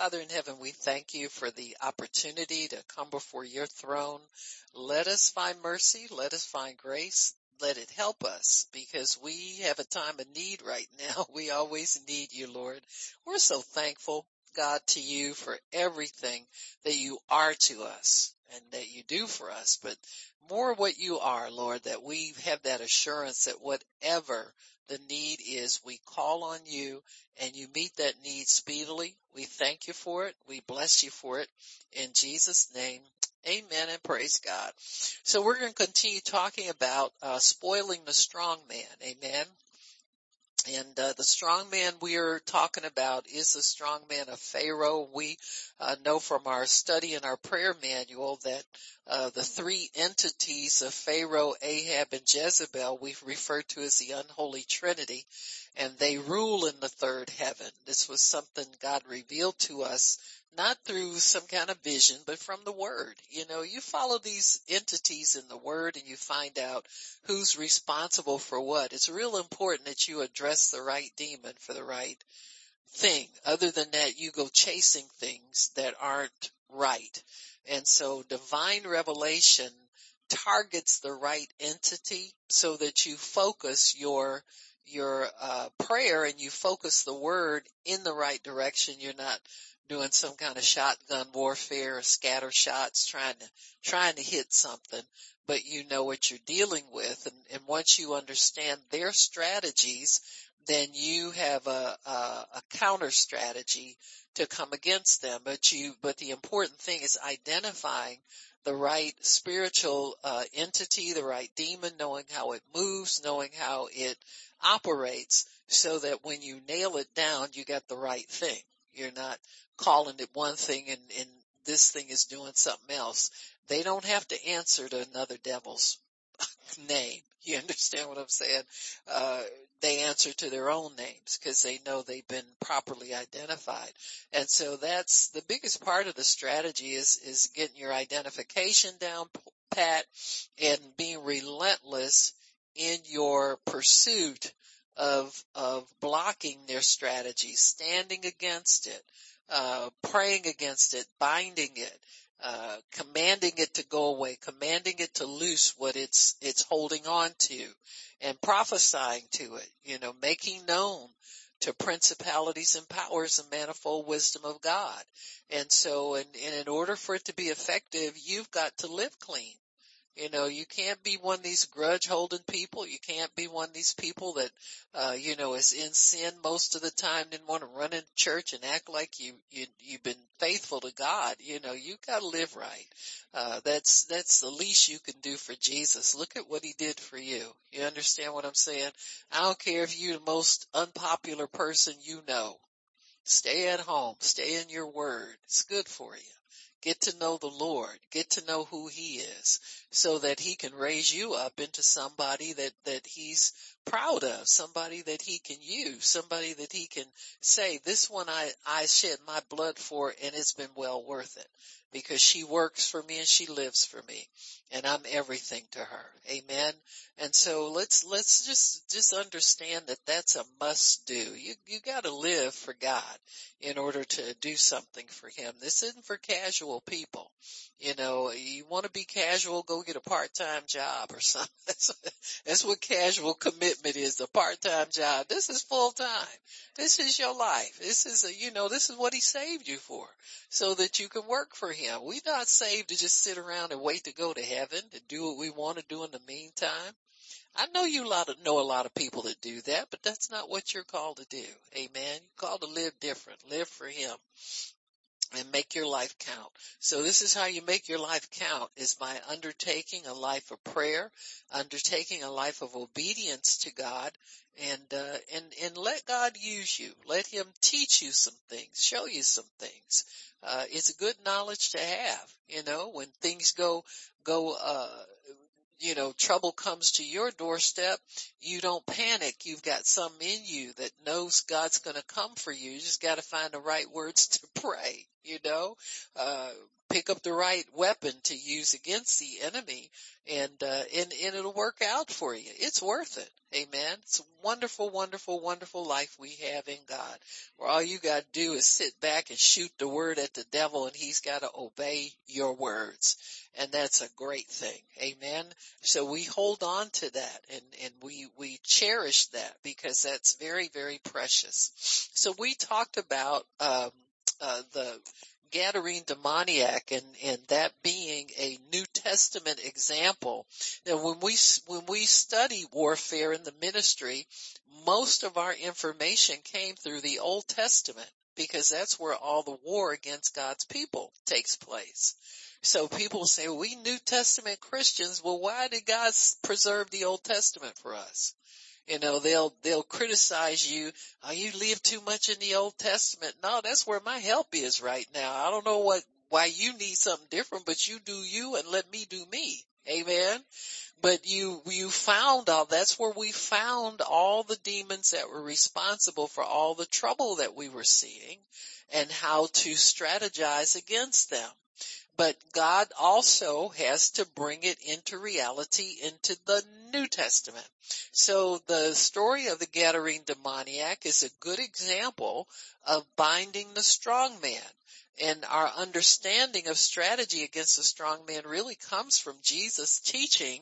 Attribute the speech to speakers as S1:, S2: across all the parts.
S1: Father in heaven, we thank you for the opportunity to come before your throne. Let us find mercy. Let us find grace. Let it help us because we have a time of need right now. We always need you, Lord. We're so thankful, God, to you for everything that you are to us and that you do for us, but more what you are, Lord, that we have that assurance that whatever the need is, we call on you and you meet that need speedily. We thank you for it. We bless you for it. In Jesus name, amen and praise God. So we're going to continue talking about uh, spoiling the strong man. Amen. And uh, the strong man we are talking about is the strong man of Pharaoh. We uh, know from our study in our prayer manual that uh, the three entities of Pharaoh, Ahab, and Jezebel we refer to as the unholy trinity, and they rule in the third heaven. This was something God revealed to us not through some kind of vision, but from the word. You know, you follow these entities in the word and you find out who's responsible for what. It's real important that you address the right demon for the right thing. Other than that, you go chasing things that aren't right. And so divine revelation targets the right entity so that you focus your your uh, prayer and you focus the word in the right direction. You're not doing some kind of shotgun warfare or scatter shots trying to, trying to hit something, but you know what you're dealing with. And, and once you understand their strategies, then you have a, a, a counter strategy to come against them. But you, but the important thing is identifying the right spiritual uh, entity, the right demon, knowing how it moves, knowing how it operates, so that when you nail it down, you get the right thing. You're not calling it one thing and, and this thing is doing something else. They don't have to answer to another devil's name. You understand what I'm saying? Uh, they answer to their own names because they know they've been properly identified. And so that's the biggest part of the strategy is, is getting your identification down pat and being relentless in your pursuit of, of blocking their strategy, standing against it, uh, praying against it, binding it, uh, commanding it to go away, commanding it to loose what it's, it's holding on to and prophesying to it, you know, making known to principalities and powers the manifold wisdom of God. And so, and, and in order for it to be effective, you've got to live clean. You know, you can't be one of these grudge holding people. You can't be one of these people that, uh, you know, is in sin most of the time, didn't want to run in church and act like you, you, you've been faithful to God. You know, you gotta live right. Uh, that's, that's the least you can do for Jesus. Look at what he did for you. You understand what I'm saying? I don't care if you're the most unpopular person you know. Stay at home. Stay in your word. It's good for you. Get to know the Lord. Get to know who He is so that He can raise you up into somebody that, that He's proud of, somebody that He can use, somebody that He can say, this one I, I shed my blood for and it's been well worth it because she works for me and she lives for me and I'm everything to her. Amen. And so let's, let's just, just understand that that's a must do. You, you gotta live for God in order to do something for Him. This isn't for casual people. You know, you want to be casual, go get a part-time job or something. That's, that's what casual commitment is, a part-time job. This is full-time. This is your life. This is a, you know, this is what He saved you for so that you can work for Him. We're not saved to just sit around and wait to go to heaven to do what we want to do in the meantime. I know you lot of, know a lot of people that do that, but that's not what you're called to do. Amen. You're called to live different, live for Him and make your life count. So this is how you make your life count is by undertaking a life of prayer, undertaking a life of obedience to God and, uh, and, and let God use you. Let Him teach you some things, show you some things. Uh, it's a good knowledge to have, you know, when things go, go, uh, you know, trouble comes to your doorstep, you don't panic. You've got some in you that knows God's going to come for you. You just got to find the right words to pray. You know, uh, pick up the right weapon to use against the enemy and, uh, and, and it'll work out for you. It's worth it. Amen. It's a wonderful, wonderful, wonderful life we have in God where all you got to do is sit back and shoot the word at the devil and he's got to obey your words. And that's a great thing. Amen. So we hold on to that and, and we, we cherish that because that's very, very precious. So we talked about, um, uh, the Gadarene demoniac and, and that being a New Testament example. Now when we, when we study warfare in the ministry, most of our information came through the Old Testament because that's where all the war against God's people takes place. So people say, we New Testament Christians, well why did God preserve the Old Testament for us? You know, they'll, they'll criticize you. Oh, you live too much in the Old Testament. No, that's where my help is right now. I don't know what, why you need something different, but you do you and let me do me. Amen. But you, you found all, that's where we found all the demons that were responsible for all the trouble that we were seeing and how to strategize against them but God also has to bring it into reality into the New Testament. So the story of the Gadarene demoniac is a good example of binding the strong man. And our understanding of strategy against the strong man really comes from Jesus teaching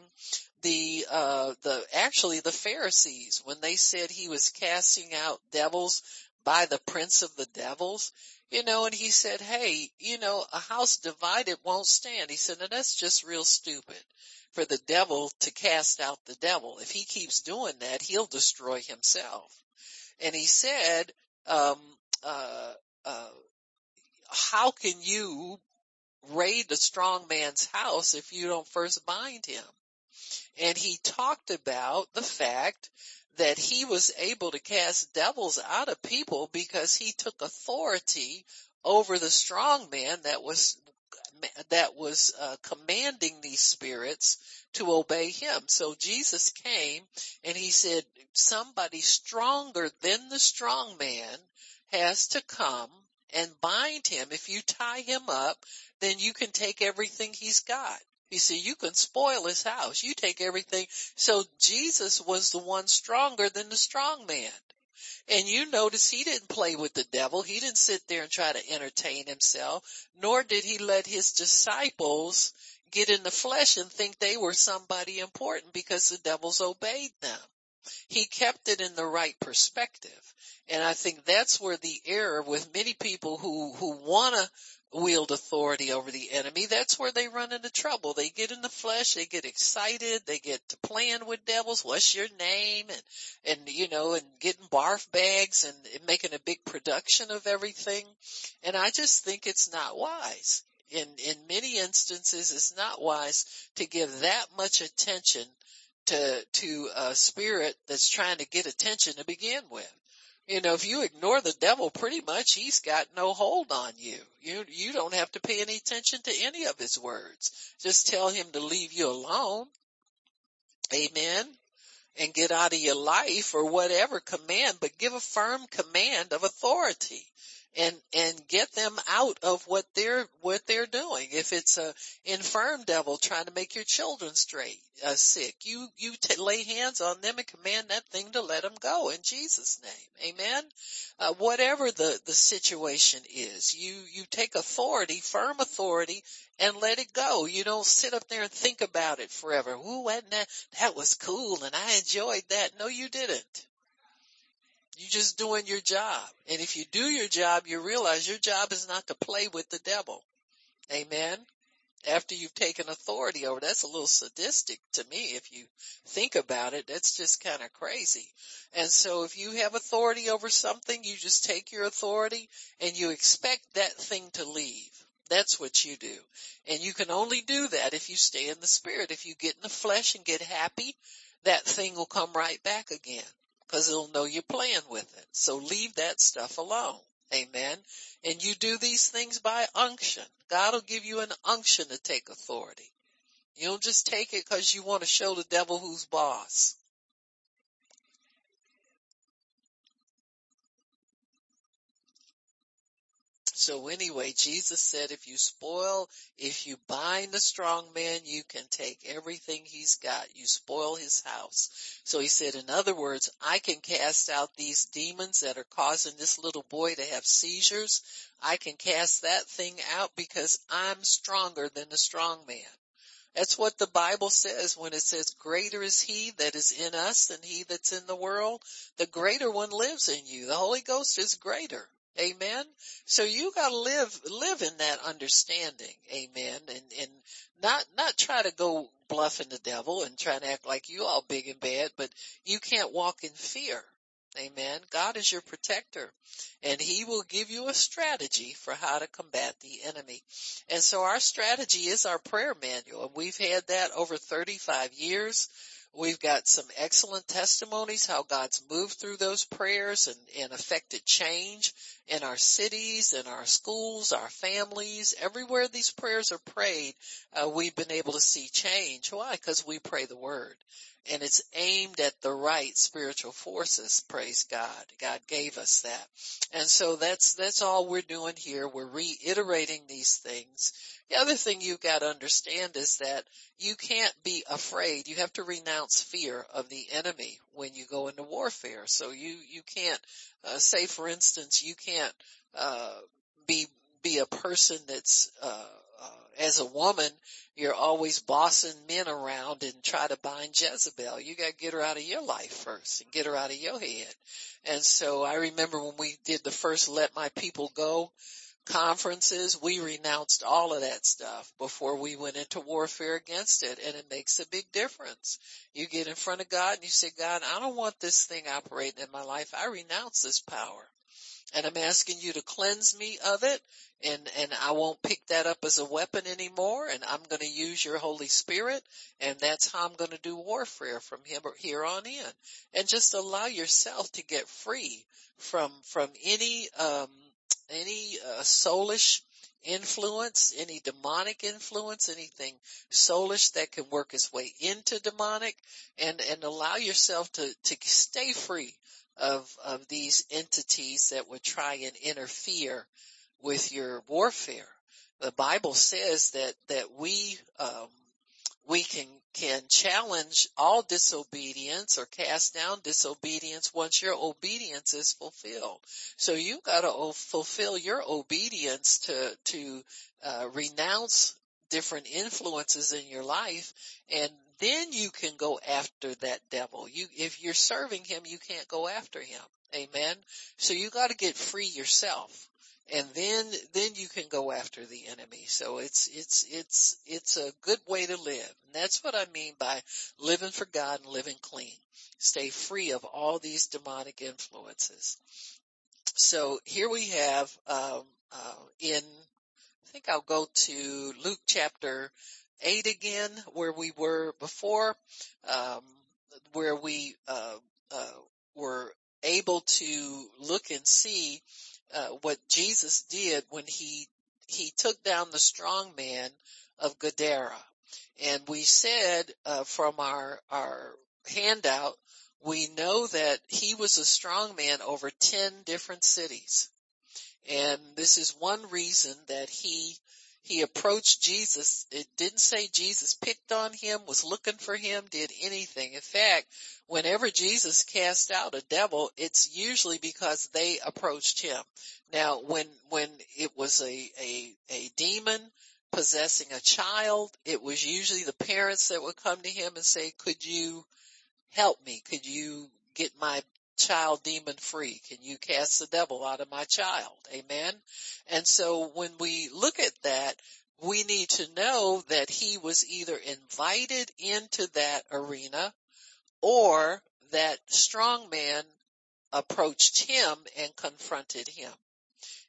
S1: the uh the actually the Pharisees when they said he was casting out devils by the prince of the devils you know, and he said, hey, you know, a house divided won't stand. He said, now that's just real stupid for the devil to cast out the devil. If he keeps doing that, he'll destroy himself. And he said, um, uh, uh, how can you raid a strong man's house if you don't first bind him? And he talked about the fact that he was able to cast devils out of people because he took authority over the strong man that was that was uh, commanding these spirits to obey him. So Jesus came and he said somebody stronger than the strong man has to come and bind him. If you tie him up, then you can take everything he's got. You see, you can spoil his house. You take everything. So Jesus was the one stronger than the strong man. And you notice he didn't play with the devil. He didn't sit there and try to entertain himself, nor did he let his disciples get in the flesh and think they were somebody important because the devils obeyed them. He kept it in the right perspective. And I think that's where the error with many people who, who wanna wield authority over the enemy, that's where they run into trouble. They get in the flesh, they get excited, they get to playing with devils, what's your name, and, and you know, and getting barf bags and, and making a big production of everything. And I just think it's not wise. In, in many instances, it's not wise to give that much attention to, to a spirit that's trying to get attention to begin with. You know, if you ignore the devil, pretty much he's got no hold on you. You, you don't have to pay any attention to any of his words. Just tell him to leave you alone. Amen. And get out of your life or whatever command, but give a firm command of authority and and get them out of what they're what they're doing. If it's a infirm devil trying to make your children straight uh, sick, you you t- lay hands on them and command that thing to let them go in Jesus' name. Amen. Uh, whatever the the situation is, you you take authority, firm authority, and let it go. You don't sit up there and think about it forever. Ooh, that that was cool, and I enjoyed that. No, you didn't. You're just doing your job. And if you do your job, you realize your job is not to play with the devil. Amen. After you've taken authority over, that's a little sadistic to me if you think about it. That's just kind of crazy. And so if you have authority over something, you just take your authority and you expect that thing to leave. That's what you do. And you can only do that if you stay in the spirit. If you get in the flesh and get happy, that thing will come right back again because it'll know you're playing with it. So leave that stuff alone. Amen. And you do these things by unction. God will give you an unction to take authority. You don't just take it because you want to show the devil who's boss. So anyway, Jesus said if you spoil, if you bind the strong man, you can take everything he's got. You spoil his house. So he said, in other words, I can cast out these demons that are causing this little boy to have seizures. I can cast that thing out because I'm stronger than the strong man. That's what the Bible says when it says greater is he that is in us than he that's in the world. The greater one lives in you. The Holy Ghost is greater. Amen. So you gotta live, live in that understanding. Amen. And, and not, not try to go bluffing the devil and try to act like you all big and bad, but you can't walk in fear. Amen. God is your protector and he will give you a strategy for how to combat the enemy. And so our strategy is our prayer manual and we've had that over 35 years. We've got some excellent testimonies how God's moved through those prayers and, and affected change in our cities, in our schools, our families, everywhere these prayers are prayed, uh, we've been able to see change. Why? Because we pray the word and it's aimed at the right spiritual forces. Praise God. God gave us that. And so that's, that's all we're doing here. We're reiterating these things. The other thing you've got to understand is that you can't be afraid. You have to renounce fear of the enemy when you go into warfare. So you, you can't, uh, say for instance, you can't, uh, be, be a person that's, uh, as a woman, you're always bossing men around and try to bind Jezebel. You gotta get her out of your life first and get her out of your head. And so I remember when we did the first Let My People Go conferences, we renounced all of that stuff before we went into warfare against it and it makes a big difference. You get in front of God and you say, God, I don't want this thing operating in my life. I renounce this power and I'm asking you to cleanse me of it and, and I won't pick that up as a weapon anymore and I'm going to use your Holy Spirit and that's how I'm going to do warfare from here on in and just allow yourself to get free from, from any, um, any, uh, soulish influence, any demonic influence, anything soulish that can work its way into demonic and, and allow yourself to, to stay free of, of these entities that would try and interfere with your warfare. The Bible says that, that we, um, we can, can challenge all disobedience or cast down disobedience once your obedience is fulfilled. So you gotta fulfill your obedience to, to, uh, renounce different influences in your life and then you can go after that devil. You, if you're serving him, you can't go after him. Amen. So you got to get free yourself. And then, then you can go after the enemy. So it's, it's, it's, it's a good way to live. And that's what I mean by living for God and living clean. Stay free of all these demonic influences. So here we have, um, uh, in, I think I'll go to Luke chapter 8 again, where we were before, um, where we uh, uh, were able to look and see uh, what Jesus did when he he took down the strong man of Gadara, and we said uh, from our our handout we know that he was a strong man over ten different cities, and this is one reason that he he approached Jesus. It didn't say Jesus picked on him, was looking for him, did anything. In fact, whenever Jesus cast out a devil, it's usually because they approached him. Now, when, when it was a, a, a demon possessing a child, it was usually the parents that would come to him and say, could you help me? Could you get my child demon free? Can you cast the devil out of my child? Amen. And so when we look at that, we need to know that he was either invited into that arena or that strong man approached him and confronted him.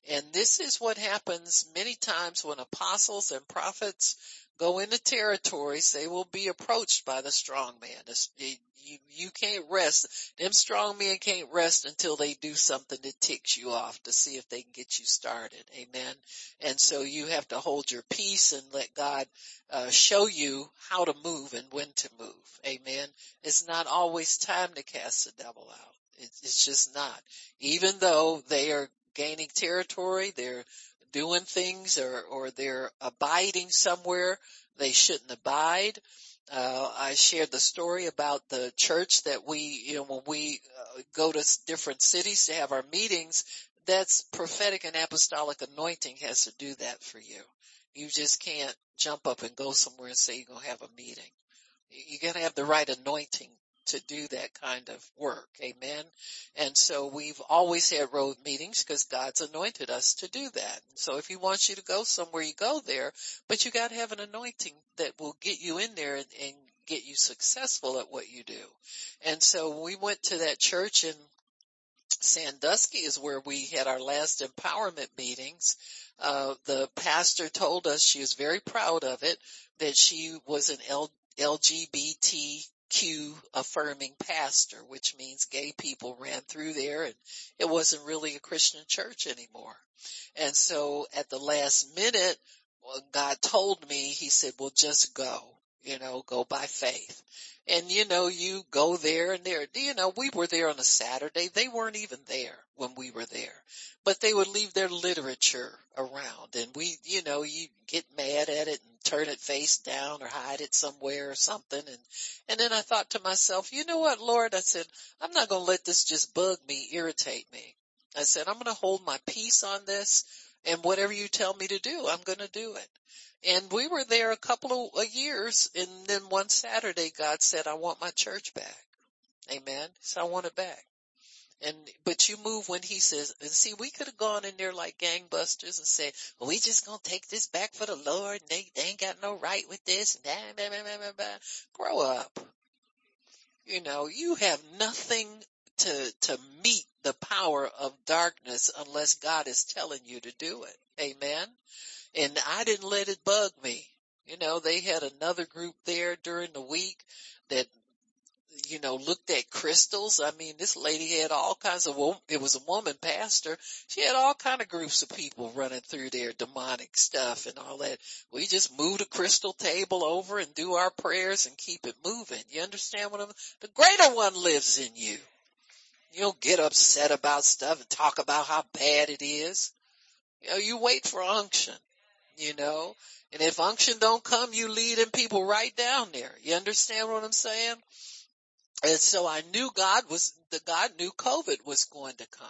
S1: And this is what happens many times when apostles and prophets go into territories, they will be approached by the strong man. You, you can't rest. Them strong men can't rest until they do something that ticks you off to see if they can get you started. Amen. And so you have to hold your peace and let God uh, show you how to move and when to move. Amen. It's not always time to cast the devil out. It's just not. Even though they are gaining territory, they're doing things or, or they're abiding somewhere they shouldn't abide. Uh, I shared the story about the church that we, you know, when we uh, go to different cities to have our meetings, that's prophetic and apostolic anointing has to do that for you. You just can't jump up and go somewhere and say you're going to have a meeting. You got to have the right anointing to do that kind of work. Amen. And so we've always had road meetings because God's anointed us to do that. So if he wants you to go somewhere, you go there, but you got to have an anointing that will get you in there and, and get you successful at what you do. And so we went to that church in Sandusky is where we had our last empowerment meetings. Uh, the pastor told us she was very proud of it, that she was an L- LGBT Q affirming pastor, which means gay people ran through there and it wasn't really a Christian church anymore. And so at the last minute, uh, God told me, he said, well, just go, you know, go by faith. And you know, you go there and there, you know, we were there on a Saturday. They weren't even there when we were there, but they would leave their literature around and we, you know, you get mad at it and turn it face down or hide it somewhere or something. And, and then I thought to myself, you know what, Lord, I said, I'm not going to let this just bug me, irritate me. I said, I'm going to hold my peace on this and whatever you tell me to do, I'm going to do it. And we were there a couple of years and then one Saturday God said, I want my church back. Amen. So I want it back. And, but you move when he says, and see, we could have gone in there like gangbusters and said, we just gonna take this back for the Lord and they, they ain't got no right with this that, blah, blah, blah, blah. Grow up. You know, you have nothing to, to meet the power of darkness unless God is telling you to do it. Amen and I didn't let it bug me. You know, they had another group there during the week that, you know, looked at crystals. I mean, this lady had all kinds of, it was a woman pastor. She had all kind of groups of people running through their demonic stuff and all that. We just move the crystal table over and do our prayers and keep it moving. You understand what I'm, the greater one lives in you. You don't get upset about stuff and talk about how bad it is. You know, you wait for unction you know. And if unction don't come, you leading people right down there. You understand what I'm saying? And so I knew God was, the God knew COVID was going to come.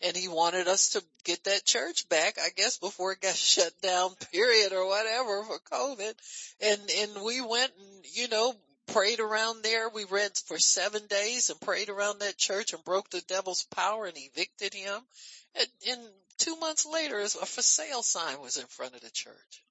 S1: And he wanted us to get that church back, I guess before it got shut down, period, or whatever for COVID. And, and we went and, you know, prayed around there. We read for seven days and prayed around that church and broke the devil's power and evicted him. And, and two months later, a for sale sign was in front of the church.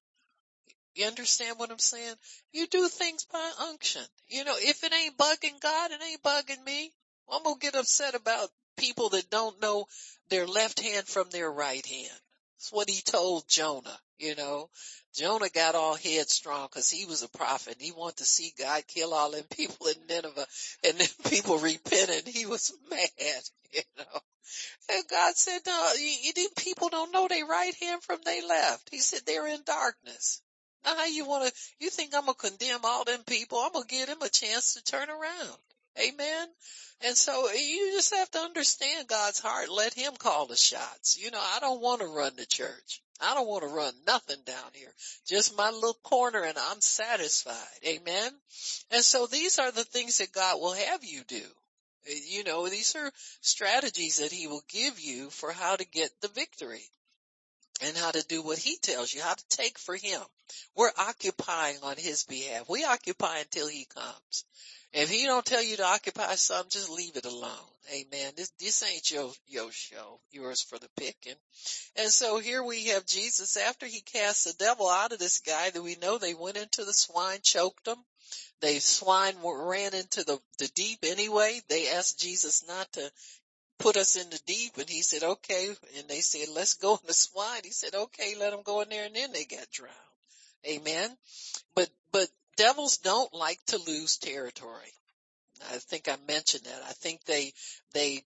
S1: You understand what I'm saying? You do things by unction. You know, if it ain't bugging God, it ain't bugging me. I'm gonna get upset about people that don't know their left hand from their right hand. That's what he told Jonah, you know. Jonah got all headstrong because he was a prophet. He wanted to see God kill all them people in Nineveh and then people repented. He was mad, you know. And God said, no, you, you, people don't know their right hand from their left. He said they're in darkness. Now how you want to, you think I'm going to condemn all them people? I'm going to give them a chance to turn around. Amen. And so you just have to understand God's heart. Let him call the shots. You know, I don't want to run the church. I don't want to run nothing down here. Just my little corner and I'm satisfied. Amen. And so these are the things that God will have you do. You know, these are strategies that he will give you for how to get the victory and how to do what he tells you, how to take for him. We're occupying on his behalf. We occupy until he comes. If he don't tell you to occupy something, just leave it alone. Amen. This, this ain't your, your show, yours for the picking. And so here we have Jesus after he cast the devil out of this guy that we know they went into the swine, choked them. They swine ran into the, the deep anyway. They asked Jesus not to put us in the deep and he said, okay. And they said, let's go in the swine. He said, okay, let them go in there and then they got drowned. Amen. But, but devils don't like to lose territory. I think I mentioned that. I think they, they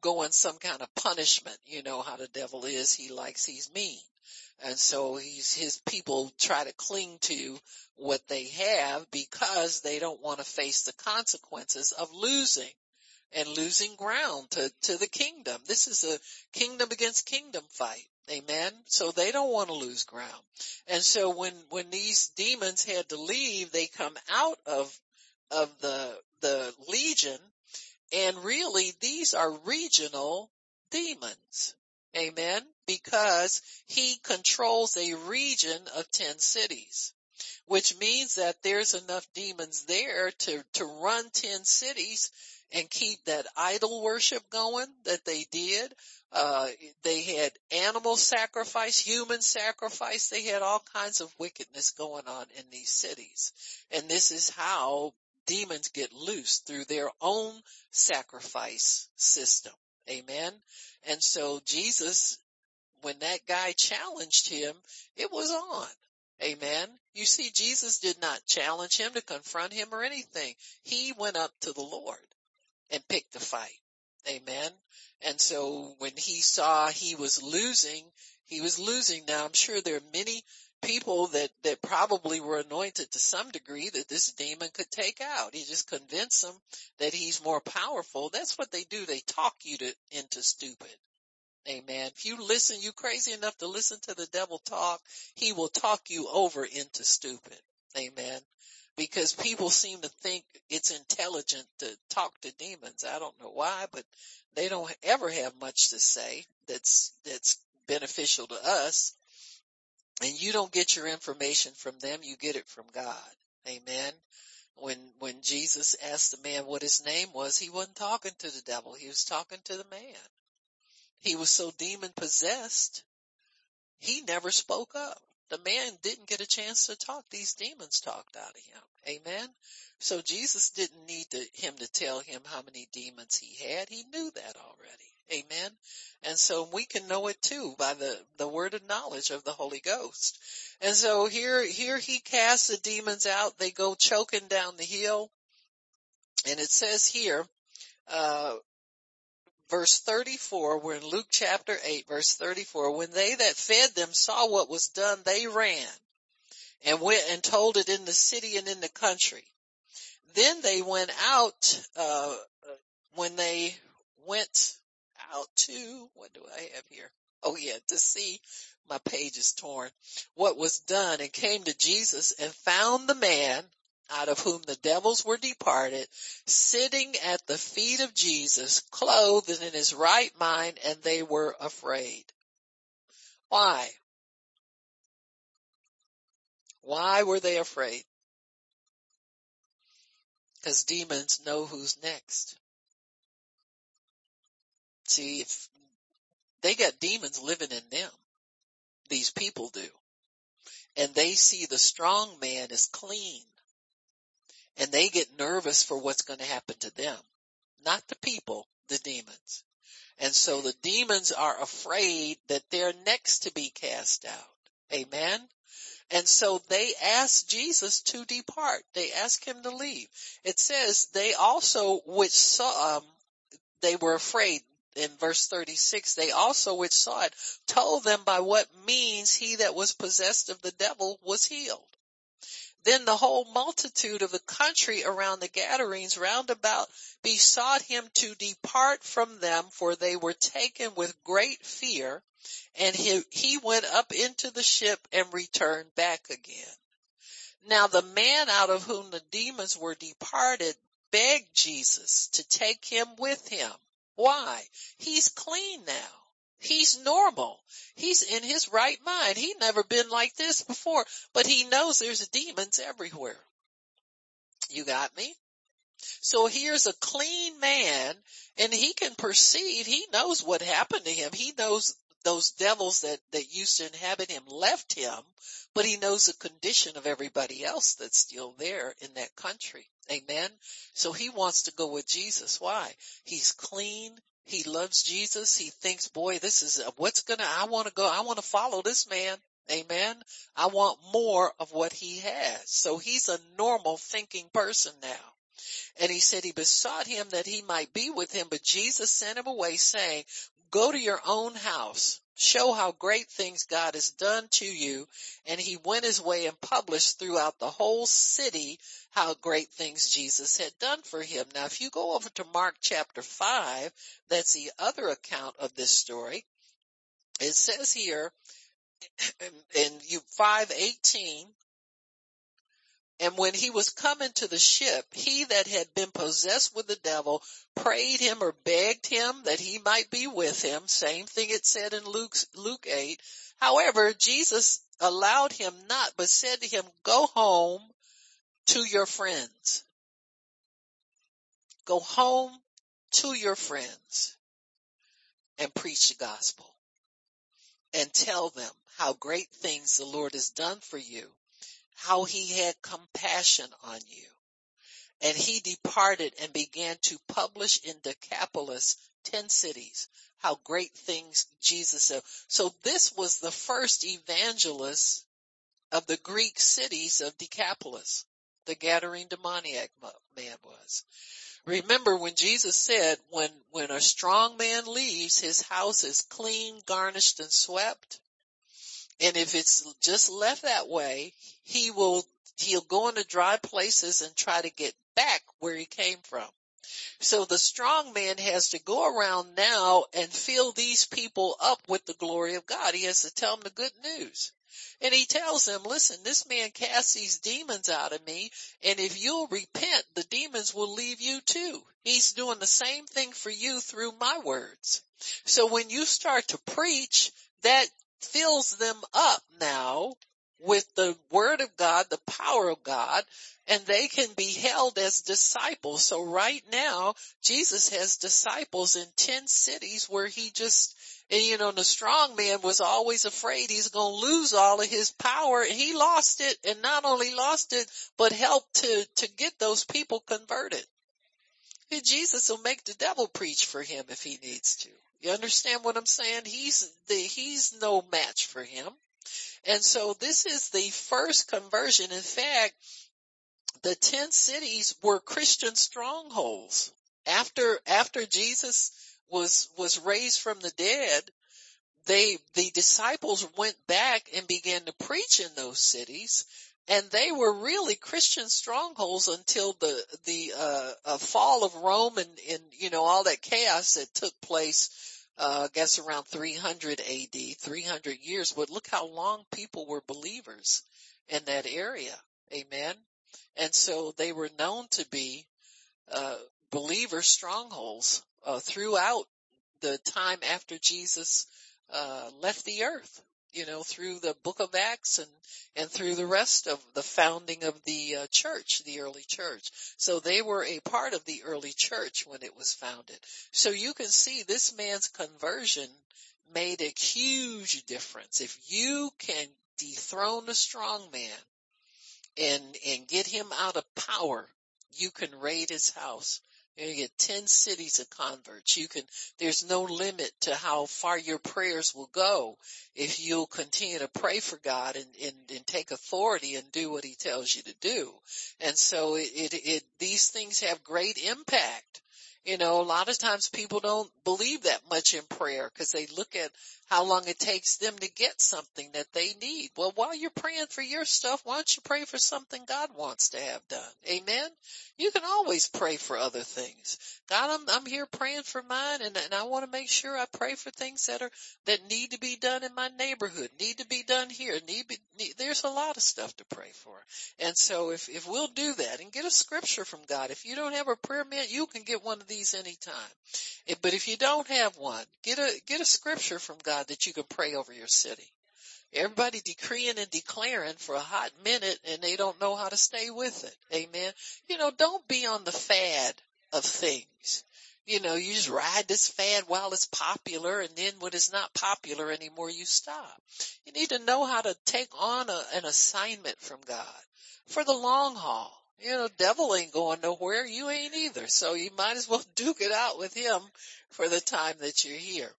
S1: go in some kind of punishment. You know how the devil is. He likes, he's mean. And so he's, his people try to cling to what they have because they don't want to face the consequences of losing. And losing ground to, to the kingdom. This is a kingdom against kingdom fight. Amen. So they don't want to lose ground. And so when, when these demons had to leave, they come out of, of the, the legion and really these are regional demons. Amen. Because he controls a region of 10 cities, which means that there's enough demons there to, to run 10 cities and keep that idol worship going that they did. Uh, they had animal sacrifice, human sacrifice. They had all kinds of wickedness going on in these cities. And this is how demons get loose through their own sacrifice system. Amen. And so Jesus, when that guy challenged him, it was on. Amen. You see, Jesus did not challenge him to confront him or anything. He went up to the Lord and picked the fight. Amen. And so when he saw he was losing, he was losing. Now I'm sure there are many people that, that probably were anointed to some degree that this demon could take out. He just convinced them that he's more powerful. That's what they do. They talk you to, into stupid. Amen. If you listen, you crazy enough to listen to the devil talk, he will talk you over into stupid. Amen. Because people seem to think it's intelligent to talk to demons. I don't know why, but they don't ever have much to say that's, that's beneficial to us. And you don't get your information from them, you get it from God. Amen. When, when Jesus asked the man what his name was, he wasn't talking to the devil, he was talking to the man. He was so demon possessed, he never spoke up. The man didn't get a chance to talk. These demons talked out of him. Amen. So Jesus didn't need to, him to tell him how many demons he had. He knew that already. Amen. And so we can know it too by the, the word of knowledge of the Holy Ghost. And so here, here he casts the demons out. They go choking down the hill. And it says here, uh, verse 34, we're in Luke chapter 8, verse 34. When they that fed them saw what was done, they ran and went and told it in the city and in the country. Then they went out, uh, when they went out to, what do I have here? Oh yeah, to see my page is torn. What was done and came to Jesus and found the man out of whom the devils were departed, sitting at the feet of Jesus, clothed and in his right mind, and they were afraid. Why? Why were they afraid? Because demons know who's next. See, if they got demons living in them, these people do. And they see the strong man as clean. And they get nervous for what's going to happen to them. Not the people, the demons. And so the demons are afraid that they're next to be cast out. Amen. And so they ask Jesus to depart. They ask him to leave. It says they also, which saw, um, they were afraid in verse 36, they also which saw it told them by what means he that was possessed of the devil was healed. Then the whole multitude of the country around the Gadarenes round about besought him to depart from them for they were taken with great fear and he, he went up into the ship and returned back again. Now the man out of whom the demons were departed begged Jesus to take him with him why? He's clean now. He's normal. He's in his right mind. He never been like this before, but he knows there's demons everywhere. You got me? So here's a clean man and he can perceive, he knows what happened to him. He knows those devils that, that used to inhabit him left him, but he knows the condition of everybody else that's still there in that country. Amen. So he wants to go with Jesus. Why? He's clean. He loves Jesus. He thinks, boy, this is what's gonna, I want to go, I want to follow this man. Amen. I want more of what he has. So he's a normal thinking person now. And he said he besought him that he might be with him, but Jesus sent him away saying, go to your own house, show how great things God has done to you. And he went his way and published throughout the whole city how great things Jesus had done for him. Now, if you go over to Mark chapter five, that's the other account of this story. It says here in you 518, and when he was coming to the ship, he that had been possessed with the devil prayed him or begged him that he might be with him. Same thing it said in Luke's, Luke 8. However, Jesus allowed him not, but said to him, go home to your friends. Go home to your friends and preach the gospel and tell them how great things the Lord has done for you how he had compassion on you. And he departed and began to publish in Decapolis, 10 cities, how great things Jesus did. So this was the first evangelist of the Greek cities of Decapolis. The Gadarene demoniac man was. Remember when Jesus said, when, when a strong man leaves, his house is clean, garnished, and swept. And if it's just left that way, he will, he'll go into dry places and try to get back where he came from. So the strong man has to go around now and fill these people up with the glory of God. He has to tell them the good news. And he tells them, listen, this man casts these demons out of me, and if you'll repent, the demons will leave you too. He's doing the same thing for you through my words. So when you start to preach, that fills them up now with the word of God, the power of God, and they can be held as disciples. So right now, Jesus has disciples in 10 cities where he just, and you know, the strong man was always afraid he's going to lose all of his power. He lost it and not only lost it, but helped to, to get those people converted. And Jesus will make the devil preach for him if he needs to. You understand what I'm saying? He's the, he's no match for him. And so this is the first conversion. In fact, the 10 cities were Christian strongholds. After, after Jesus was, was raised from the dead, they, the disciples went back and began to preach in those cities and they were really Christian strongholds until the the uh, uh, fall of Rome and, and you know all that chaos that took place. Uh, I guess around 300 AD, 300 years. But look how long people were believers in that area. Amen. And so they were known to be uh, believer strongholds uh, throughout the time after Jesus uh, left the earth you know, through the book of Acts and, and through the rest of the founding of the uh, church, the early church. So they were a part of the early church when it was founded. So you can see this man's conversion made a huge difference. If you can dethrone a strong man and, and get him out of power, you can raid his house you get 10 cities of converts. You can, there's no limit to how far your prayers will go if you'll continue to pray for God and, and, and take authority and do what he tells you to do. And so it, it, it, these things have great impact. You know, a lot of times people don't believe that much in prayer because they look at how long it takes them to get something that they need. Well, while you're praying for your stuff, why don't you pray for something God wants to have done? Amen. You can always pray for other things. God, I'm, I'm here praying for mine and, and I want to make sure I pray for things that are, that need to be done in my neighborhood, need to be done here, need be, need, there's a lot of stuff to pray for. And so if, if we'll do that and get a scripture from God, if you don't have a prayer man, you can get one of these anytime. But if you don't have one, get a, get a scripture from God that you can pray over your city. Everybody decreeing and declaring for a hot minute and they don't know how to stay with it. Amen. You know, don't be on the fad of things. You know, you just ride this fad while it's popular and then when it's not popular anymore, you stop. You need to know how to take on a, an assignment from God for the long haul. You know, devil ain't going nowhere. You ain't either. So you might as well duke it out with him for the time that you're here.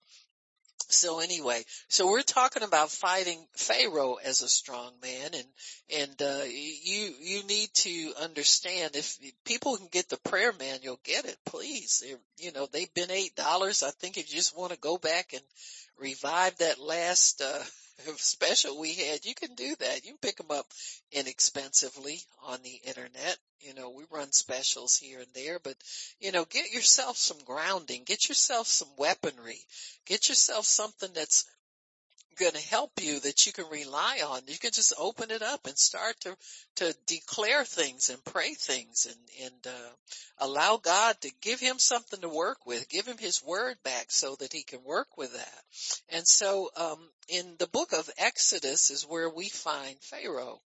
S1: so anyway, so we're talking about fighting Pharaoh as a strong man and, and, uh, you, you need to understand if people can get the prayer manual, get it, please. They're, you know, they've been $8. I think if you just want to go back and revive that last, uh, special we had, you can do that. You can pick them up inexpensively on the internet. You know, we run specials here and there, but you know, get yourself some grounding, get yourself some weaponry, get yourself something that's going to help you that you can rely on. You can just open it up and start to to declare things and pray things and and uh, allow God to give him something to work with. Give him His word back so that he can work with that. And so, um, in the book of Exodus is where we find Pharaoh.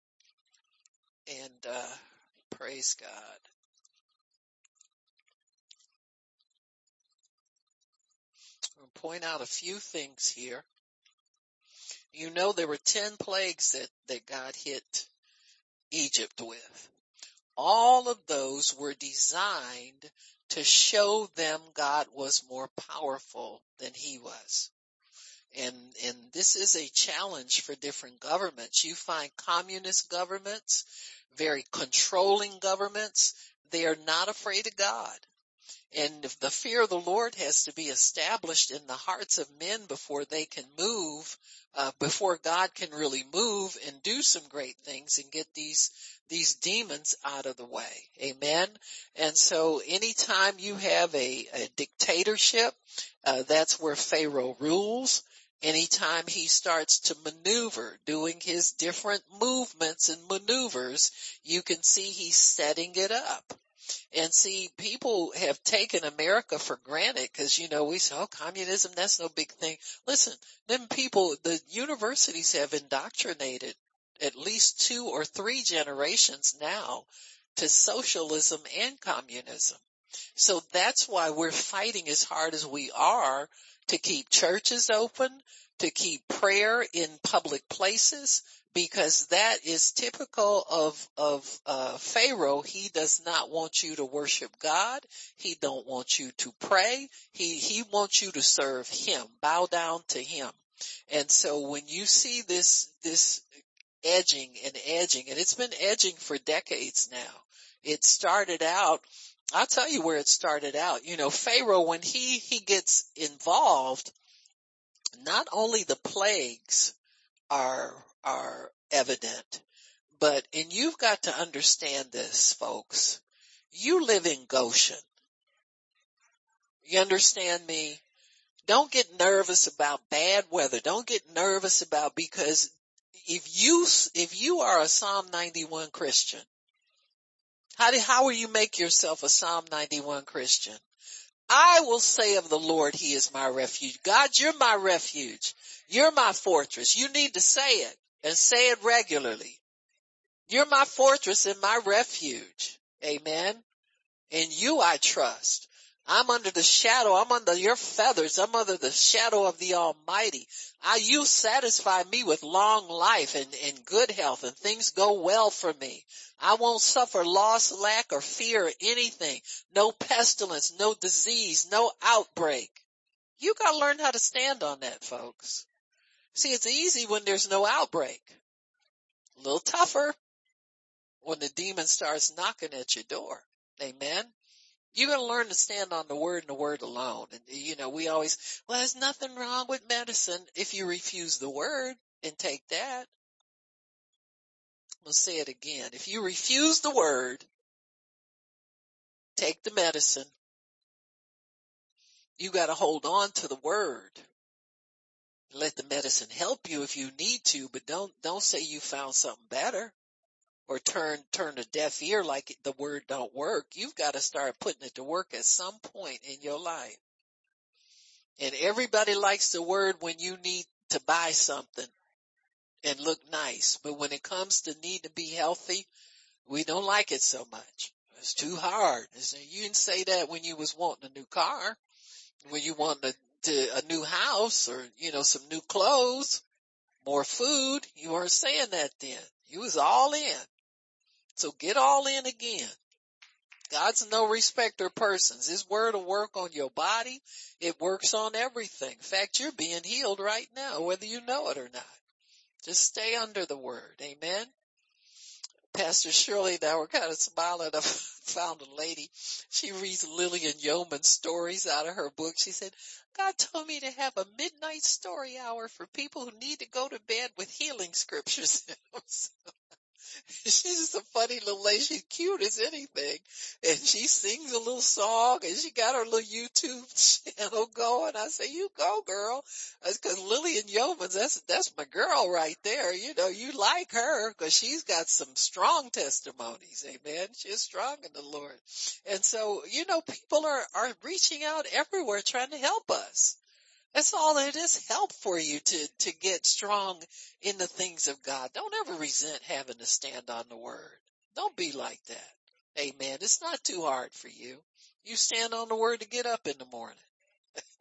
S1: And uh, praise God. I'll point out a few things here. You know there were ten plagues that, that God hit Egypt with. All of those were designed to show them God was more powerful than he was. And, and this is a challenge for different governments. You find communist governments, very controlling governments, they are not afraid of God. And if the fear of the Lord has to be established in the hearts of men before they can move, uh, before God can really move and do some great things and get these, these demons out of the way. Amen. And so anytime you have a, a dictatorship, uh, that's where Pharaoh rules. Anytime he starts to maneuver, doing his different movements and maneuvers, you can see he's setting it up. And see, people have taken America for granted because, you know, we say, oh, communism, that's no big thing. Listen, them people, the universities have indoctrinated at least two or three generations now to socialism and communism. So that's why we're fighting as hard as we are to keep churches open, to keep prayer in public places, because that is typical of of uh, Pharaoh. He does not want you to worship God. He don't want you to pray. He he wants you to serve him, bow down to him. And so when you see this this edging and edging, and it's been edging for decades now. It started out I'll tell you where it started out. You know, Pharaoh, when he, he gets involved, not only the plagues are, are evident. But, and you've got to understand this, folks. You live in Goshen. You understand me? Don't get nervous about bad weather. Don't get nervous about because if you, if you are a Psalm 91 Christian, how do, how will you make yourself a Psalm 91 Christian? I will say of the Lord, He is my refuge. God, you're my refuge. You're my fortress. You need to say it and say it regularly. You're my fortress and my refuge. Amen. In you I trust. I'm under the shadow. I'm under your feathers. I'm under the shadow of the Almighty. I, you satisfy me with long life and, and good health and things go well for me. I won't suffer loss, lack, or fear anything. No pestilence, no disease, no outbreak. You gotta learn how to stand on that, folks. See, it's easy when there's no outbreak. A little tougher when the demon starts knocking at your door. Amen. You're going to learn to stand on the word and the word alone. And you know, we always, well, there's nothing wrong with medicine if you refuse the word and take that. Let's say it again. If you refuse the word, take the medicine. You got to hold on to the word. Let the medicine help you if you need to, but don't, don't say you found something better or turn turn a deaf ear like the word don't work. You've got to start putting it to work at some point in your life. And everybody likes the word when you need to buy something and look nice. But when it comes to need to be healthy, we don't like it so much. It's too hard. You didn't say that when you was wanting a new car, when you wanted to, a new house or, you know, some new clothes, more food. You weren't saying that then. You was all in. So get all in again. God's no respecter of persons. His word will work on your body. It works on everything. In fact, you're being healed right now, whether you know it or not. Just stay under the word. Amen. Pastor Shirley and I were kind of smiling. I found a lady. She reads Lilian Yeomans stories out of her book. She said, God told me to have a midnight story hour for people who need to go to bed with healing scriptures. She's just a funny little lady. She's cute as anything. And she sings a little song and she got her little YouTube channel going. I say, you go girl. That's cause Lilian Yeomans, that's, that's my girl right there. You know, you like her cause she's got some strong testimonies. Amen. She's strong in the Lord. And so, you know, people are, are reaching out everywhere trying to help us. That's all it is help for you to, to get strong in the things of God. Don't ever resent having to stand on the word. Don't be like that. Amen. It's not too hard for you. You stand on the word to get up in the morning.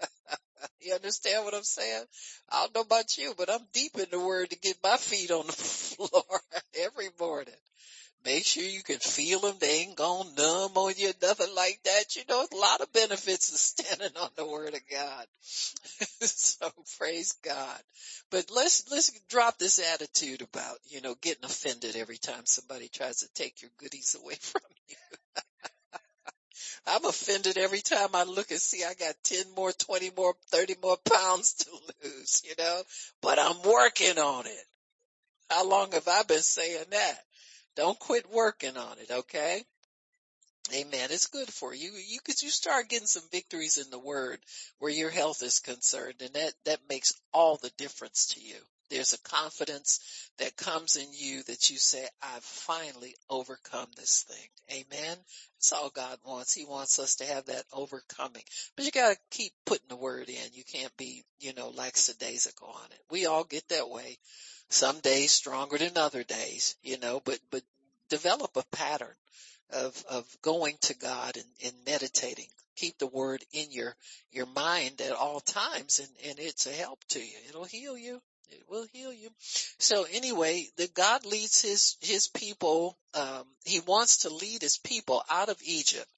S1: you understand what I'm saying? I don't know about you, but I'm deep in the word to get my feet on the floor every morning. Make sure you can feel them. They ain't gone numb on you, nothing like that. You know, a lot of benefits of standing on the word of God. so praise God. But let's, let's drop this attitude about, you know, getting offended every time somebody tries to take your goodies away from you. I'm offended every time I look and see I got 10 more, 20 more, 30 more pounds to lose, you know, but I'm working on it. How long have I been saying that? Don't quit working on it, okay? Amen. It's good for you. You could you start getting some victories in the word where your health is concerned and that that makes all the difference to you. There's a confidence that comes in you that you say, I've finally overcome this thing. Amen. That's all God wants. He wants us to have that overcoming. But you gotta keep putting the word in. You can't be, you know, lackadaisical on it. We all get that way some days stronger than other days, you know, but, but develop a pattern of, of going to God and, and meditating. Keep the word in your, your mind at all times and, and it's a help to you. It'll heal you. It will heal you. So anyway, the God leads his, his people, um, he wants to lead his people out of Egypt,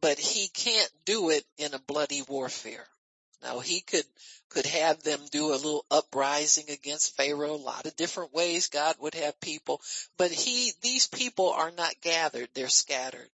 S1: but he can't do it in a bloody warfare. Now he could, could have them do a little uprising against Pharaoh, a lot of different ways God would have people, but he, these people are not gathered, they're scattered.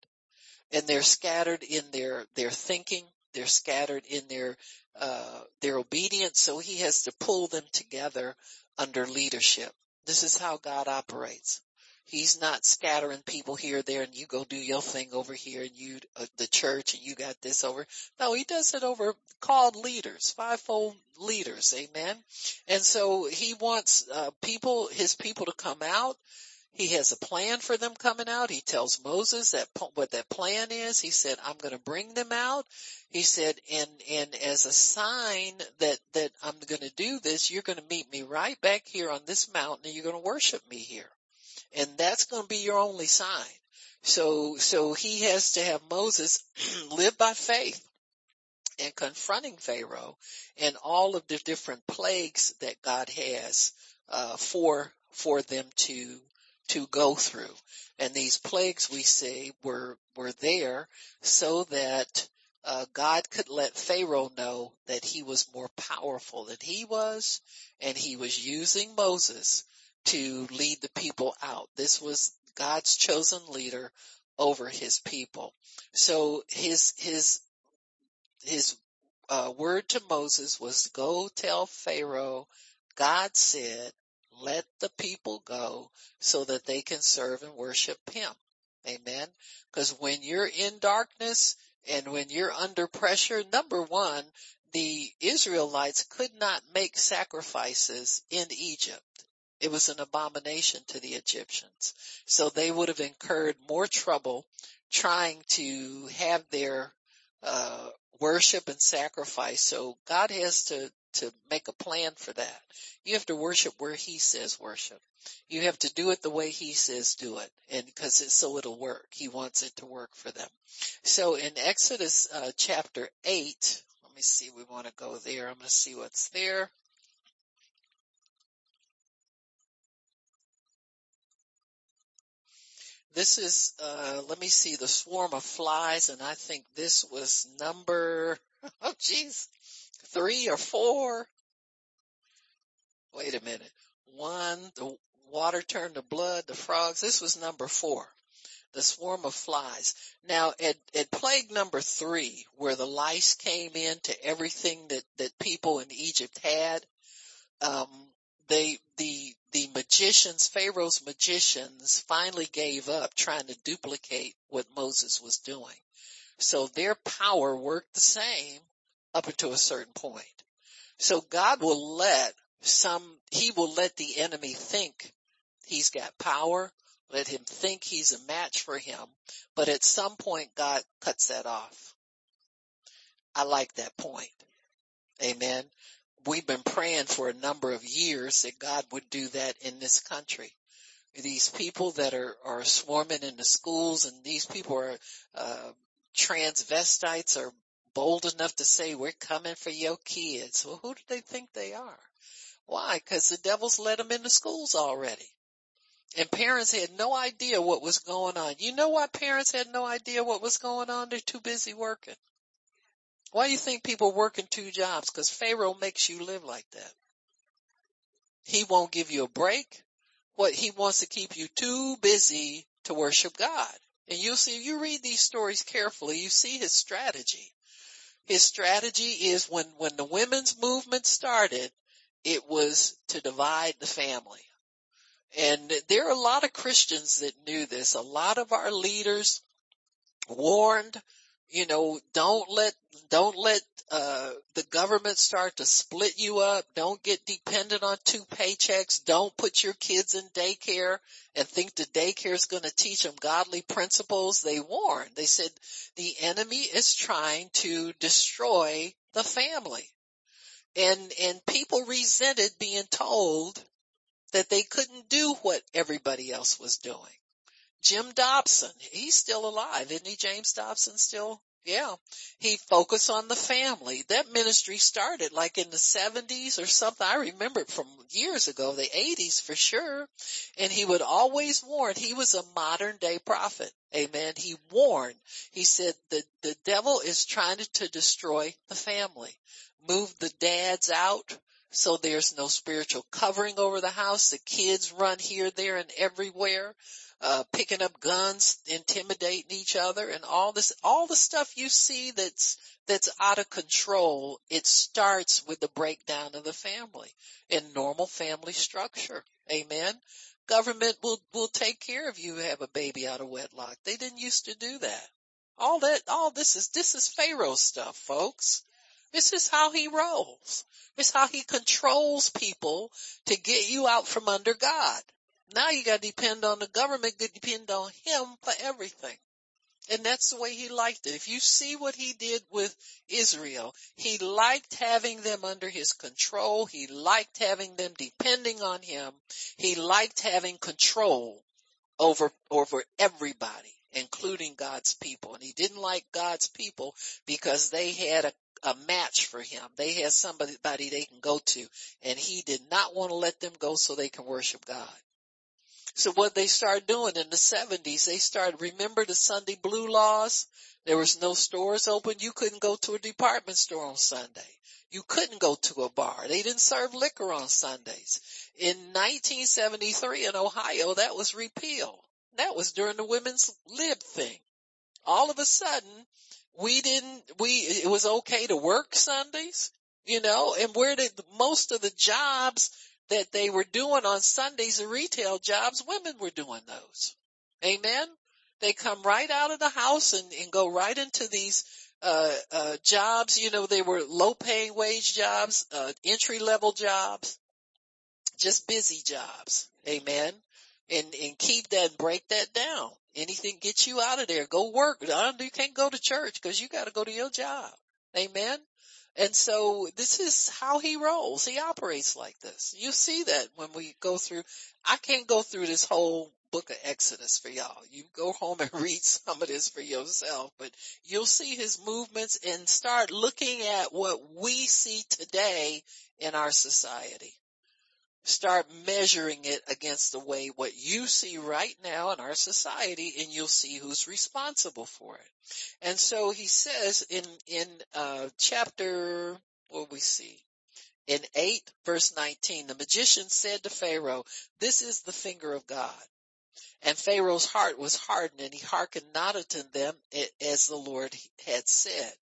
S1: And they're scattered in their, their thinking, they're scattered in their, uh, their obedience, so he has to pull them together under leadership. This is how God operates. He's not scattering people here, there, and you go do your thing over here and you, uh, the church and you got this over. No, he does it over called leaders, fivefold leaders. Amen. And so he wants, uh, people, his people to come out. He has a plan for them coming out. He tells Moses that what that plan is. He said, I'm going to bring them out. He said, and, and as a sign that, that I'm going to do this, you're going to meet me right back here on this mountain and you're going to worship me here and that's going to be your only sign. So, so he has to have Moses live by faith and confronting Pharaoh and all of the different plagues that God has, uh, for, for them to, to go through. And these plagues we see were, were there so that, uh, God could let Pharaoh know that he was more powerful than he was and he was using Moses to lead the people out. This was God's chosen leader over his people. So his, his, his uh, word to Moses was go tell Pharaoh, God said, let the people go so that they can serve and worship him. Amen. Because when you're in darkness and when you're under pressure, number one, the Israelites could not make sacrifices in Egypt. It was an abomination to the Egyptians. So they would have incurred more trouble trying to have their uh, worship and sacrifice. So God has to to make a plan for that. You have to worship where He says worship. You have to do it the way He says do it, and because it's so it'll work. He wants it to work for them. So in Exodus uh, chapter eight, let me see. We want to go there. I'm going to see what's there. This is, uh, let me see, the swarm of flies, and I think this was number, oh geez, three or four. Wait a minute. One, the water turned to blood, the frogs. This was number four. The swarm of flies. Now at, at plague number three, where the lice came into everything that, that people in Egypt had, um, they, the, the magicians, Pharaoh's magicians finally gave up trying to duplicate what Moses was doing. So their power worked the same up until a certain point. So God will let some, he will let the enemy think he's got power, let him think he's a match for him, but at some point God cuts that off. I like that point. Amen. We've been praying for a number of years that God would do that in this country. These people that are, are swarming in the schools and these people are, uh, transvestites are bold enough to say, we're coming for your kids. Well, who do they think they are? Why? Because the devil's let them into schools already. And parents had no idea what was going on. You know why parents had no idea what was going on? They're too busy working. Why do you think people working two jobs? Because Pharaoh makes you live like that. He won't give you a break. What he wants to keep you too busy to worship God. And you'll see, if you read these stories carefully, you see his strategy. His strategy is when, when the women's movement started, it was to divide the family. And there are a lot of Christians that knew this. A lot of our leaders warned, you know, don't let, don't let, uh, the government start to split you up. Don't get dependent on two paychecks. Don't put your kids in daycare and think the daycare is going to teach them godly principles. They warned. They said the enemy is trying to destroy the family. And, and people resented being told that they couldn't do what everybody else was doing. Jim Dobson, he's still alive, isn't he? James Dobson still? Yeah. He focused on the family. That ministry started like in the seventies or something. I remember it from years ago, the eighties for sure. And he would always warn, he was a modern day prophet. Amen. He warned, he said the, the devil is trying to, to destroy the family. Move the dads out so there's no spiritual covering over the house. The kids run here, there, and everywhere, uh, picking up guns, intimidating each other, and all this, all the stuff you see that's, that's out of control, it starts with the breakdown of the family and normal family structure. Amen. Government will, will take care of you have a baby out of wedlock. They didn't used to do that. All that, all this is, this is Pharaoh stuff, folks. This is how he rolls. This is how he controls people to get you out from under God. Now you gotta depend on the government, to depend on him for everything. And that's the way he liked it. If you see what he did with Israel, he liked having them under his control. He liked having them depending on him. He liked having control over, over everybody, including God's people. And he didn't like God's people because they had a a match for him. They had somebody they can go to and he did not want to let them go so they can worship God. So what they started doing in the seventies, they started, remember the Sunday blue laws? There was no stores open. You couldn't go to a department store on Sunday. You couldn't go to a bar. They didn't serve liquor on Sundays. In 1973 in Ohio, that was repealed. That was during the women's lib thing. All of a sudden, we didn't, we, it was okay to work Sundays, you know, and where did most of the jobs that they were doing on Sundays, the retail jobs, women were doing those. Amen. They come right out of the house and, and go right into these, uh, uh, jobs, you know, they were low paying wage jobs, uh, entry level jobs, just busy jobs. Amen. And, and keep that, and break that down. Anything gets you out of there. Go work. You can't go to church because you got to go to your job. Amen. And so this is how he rolls. He operates like this. You see that when we go through, I can't go through this whole book of Exodus for y'all. You go home and read some of this for yourself, but you'll see his movements and start looking at what we see today in our society. Start measuring it against the way what you see right now in our society and you'll see who's responsible for it. And so he says in, in, uh, chapter, what we see? In 8 verse 19, the magician said to Pharaoh, this is the finger of God. And Pharaoh's heart was hardened and he hearkened not unto them as the Lord had said.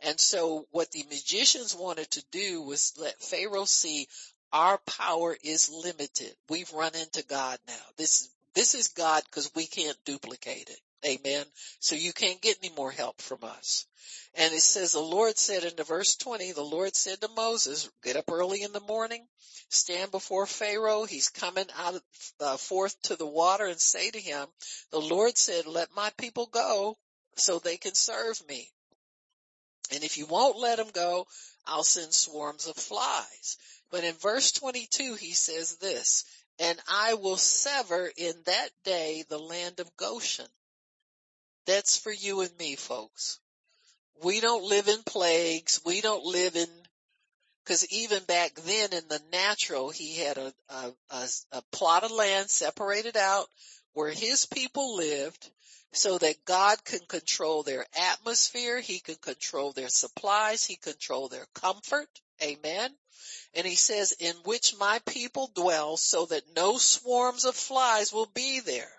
S1: And so what the magicians wanted to do was let Pharaoh see our power is limited. We've run into God now. This, this is God because we can't duplicate it. Amen. So you can't get any more help from us. And it says the Lord said in the verse 20, the Lord said to Moses, get up early in the morning, stand before Pharaoh. He's coming out of, uh, forth to the water and say to him, the Lord said, let my people go so they can serve me. And if you won't let them go, I'll send swarms of flies. But in verse 22, he says this, and I will sever in that day the land of Goshen. That's for you and me, folks. We don't live in plagues. We don't live in, cause even back then in the natural, he had a, a, a, a plot of land separated out where his people lived so that God can control their atmosphere. He can control their supplies. He control their comfort. Amen. And he says, in which my people dwell so that no swarms of flies will be there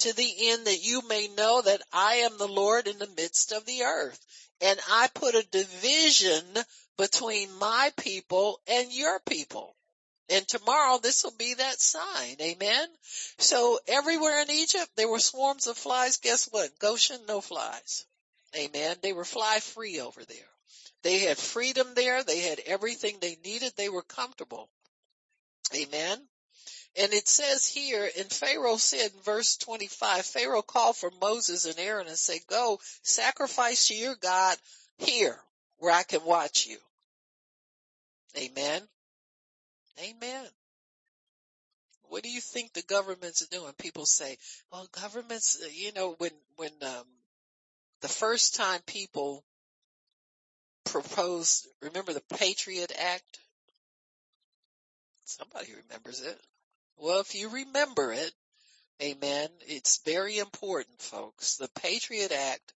S1: to the end that you may know that I am the Lord in the midst of the earth. And I put a division between my people and your people. And tomorrow this will be that sign. Amen. So everywhere in Egypt there were swarms of flies. Guess what? Goshen, no flies. Amen. They were fly free over there. They had freedom there. They had everything they needed. They were comfortable. Amen. And it says here, and Pharaoh said in verse 25, Pharaoh called for Moses and Aaron and said, go sacrifice to your God here where I can watch you. Amen. Amen. What do you think the government's doing? People say, well, governments, uh, you know, when, when, um, the first time people proposed, remember the Patriot Act? Somebody remembers it. Well, if you remember it, amen, it's very important, folks. The Patriot Act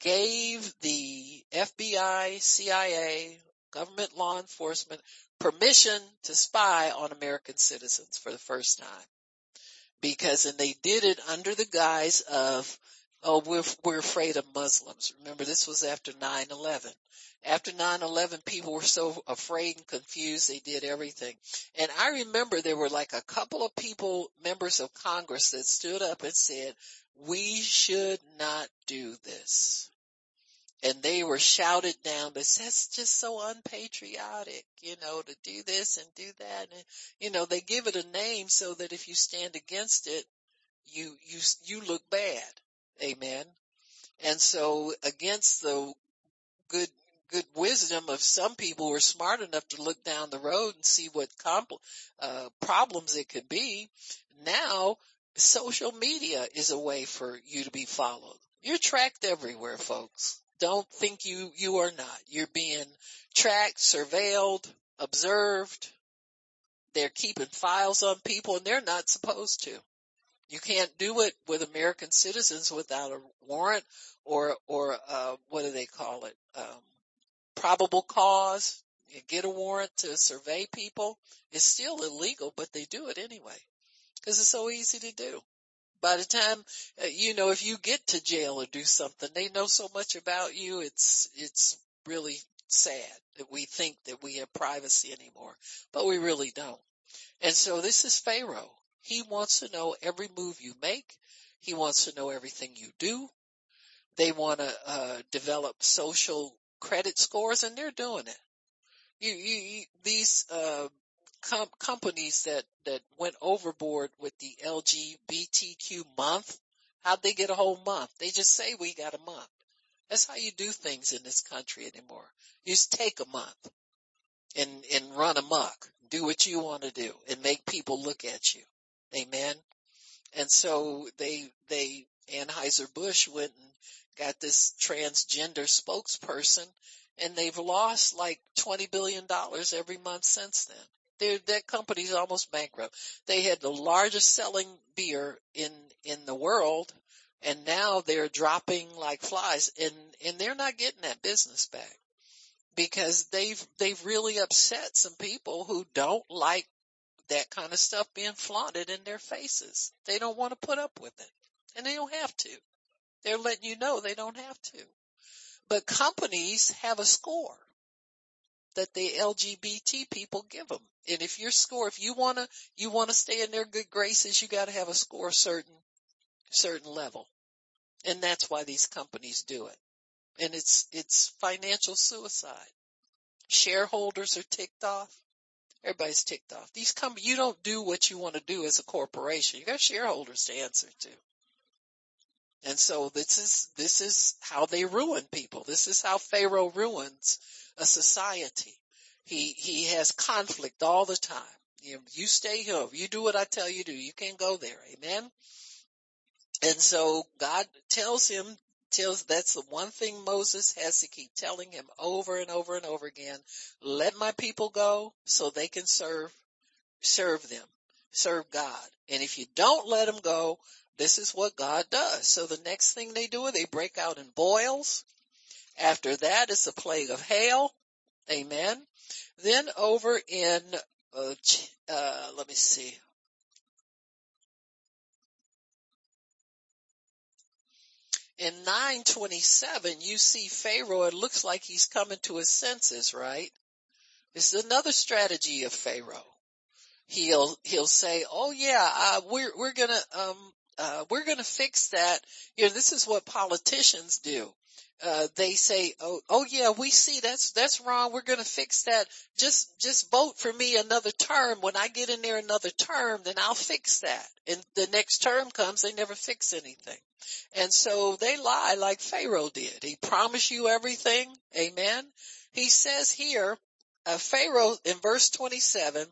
S1: gave the FBI, CIA, government law enforcement permission to spy on American citizens for the first time. Because, and they did it under the guise of, oh, we're, we're afraid of Muslims. Remember, this was after 9-11. After 9-11, people were so afraid and confused, they did everything. And I remember there were like a couple of people, members of Congress that stood up and said, we should not do this and they were shouted down, but that's just so unpatriotic, you know, to do this and do that. And, you know, they give it a name so that if you stand against it, you, you, you look bad. Amen. And so against the good, good wisdom of some people who are smart enough to look down the road and see what compl- uh, problems it could be. Now social media is a way for you to be followed. You're tracked everywhere, folks don't think you, you are not. You're being tracked, surveilled, observed. They're keeping files on people and they're not supposed to. You can't do it with American citizens without a warrant or, or, uh, what do they call it? Um, probable cause. You get a warrant to survey people. It's still illegal, but they do it anyway. Cause it's so easy to do by the time uh, you know if you get to jail or do something they know so much about you it's it's really sad that we think that we have privacy anymore but we really don't and so this is pharaoh he wants to know every move you make he wants to know everything you do they want to uh, develop social credit scores and they're doing it you, you, you these uh, com- companies that, that went overboard with the LGBTQ month, how'd they get a whole month? They just say we got a month. That's how you do things in this country anymore. You just take a month and, and run amok, do what you want to do and make people look at you. Amen. And so they, they, Anheuser-Busch went and got this transgender spokesperson and they've lost like $20 billion every month since then They're, that company's almost bankrupt. They had the largest selling beer in, in the world and now they're dropping like flies and, and they're not getting that business back because they've, they've really upset some people who don't like that kind of stuff being flaunted in their faces. They don't want to put up with it and they don't have to. They're letting you know they don't have to. But companies have a score that the LGBT people give them. And if your score, if you want to, you want to stay in their good graces, you got to have a score certain, certain level. And that's why these companies do it. And it's, it's financial suicide. Shareholders are ticked off. Everybody's ticked off. These come, you don't do what you want to do as a corporation. You got shareholders to answer to. And so this is, this is how they ruin people. This is how Pharaoh ruins a society. He, he has conflict all the time. You, you stay here. You do what I tell you to. You can't go there. Amen. And so God tells him, tells, that's the one thing Moses has to keep telling him over and over and over again. Let my people go so they can serve, serve them, serve God. And if you don't let them go, this is what God does. So the next thing they do, they break out in boils. After that is the plague of hail. Amen. Then over in, uh, uh, let me see. In 927, you see Pharaoh, it looks like he's coming to his senses, right? This is another strategy of Pharaoh. He'll, he'll say, oh yeah, uh, we're, we're gonna, um, uh, we're to fix that. You know, this is what politicians do. Uh, they say, oh, oh yeah, we see that's, that's wrong. We're going to fix that. Just, just vote for me another term. When I get in there another term, then I'll fix that. And the next term comes, they never fix anything. And so they lie like Pharaoh did. He promised you everything. Amen. He says here, uh, Pharaoh in verse 27,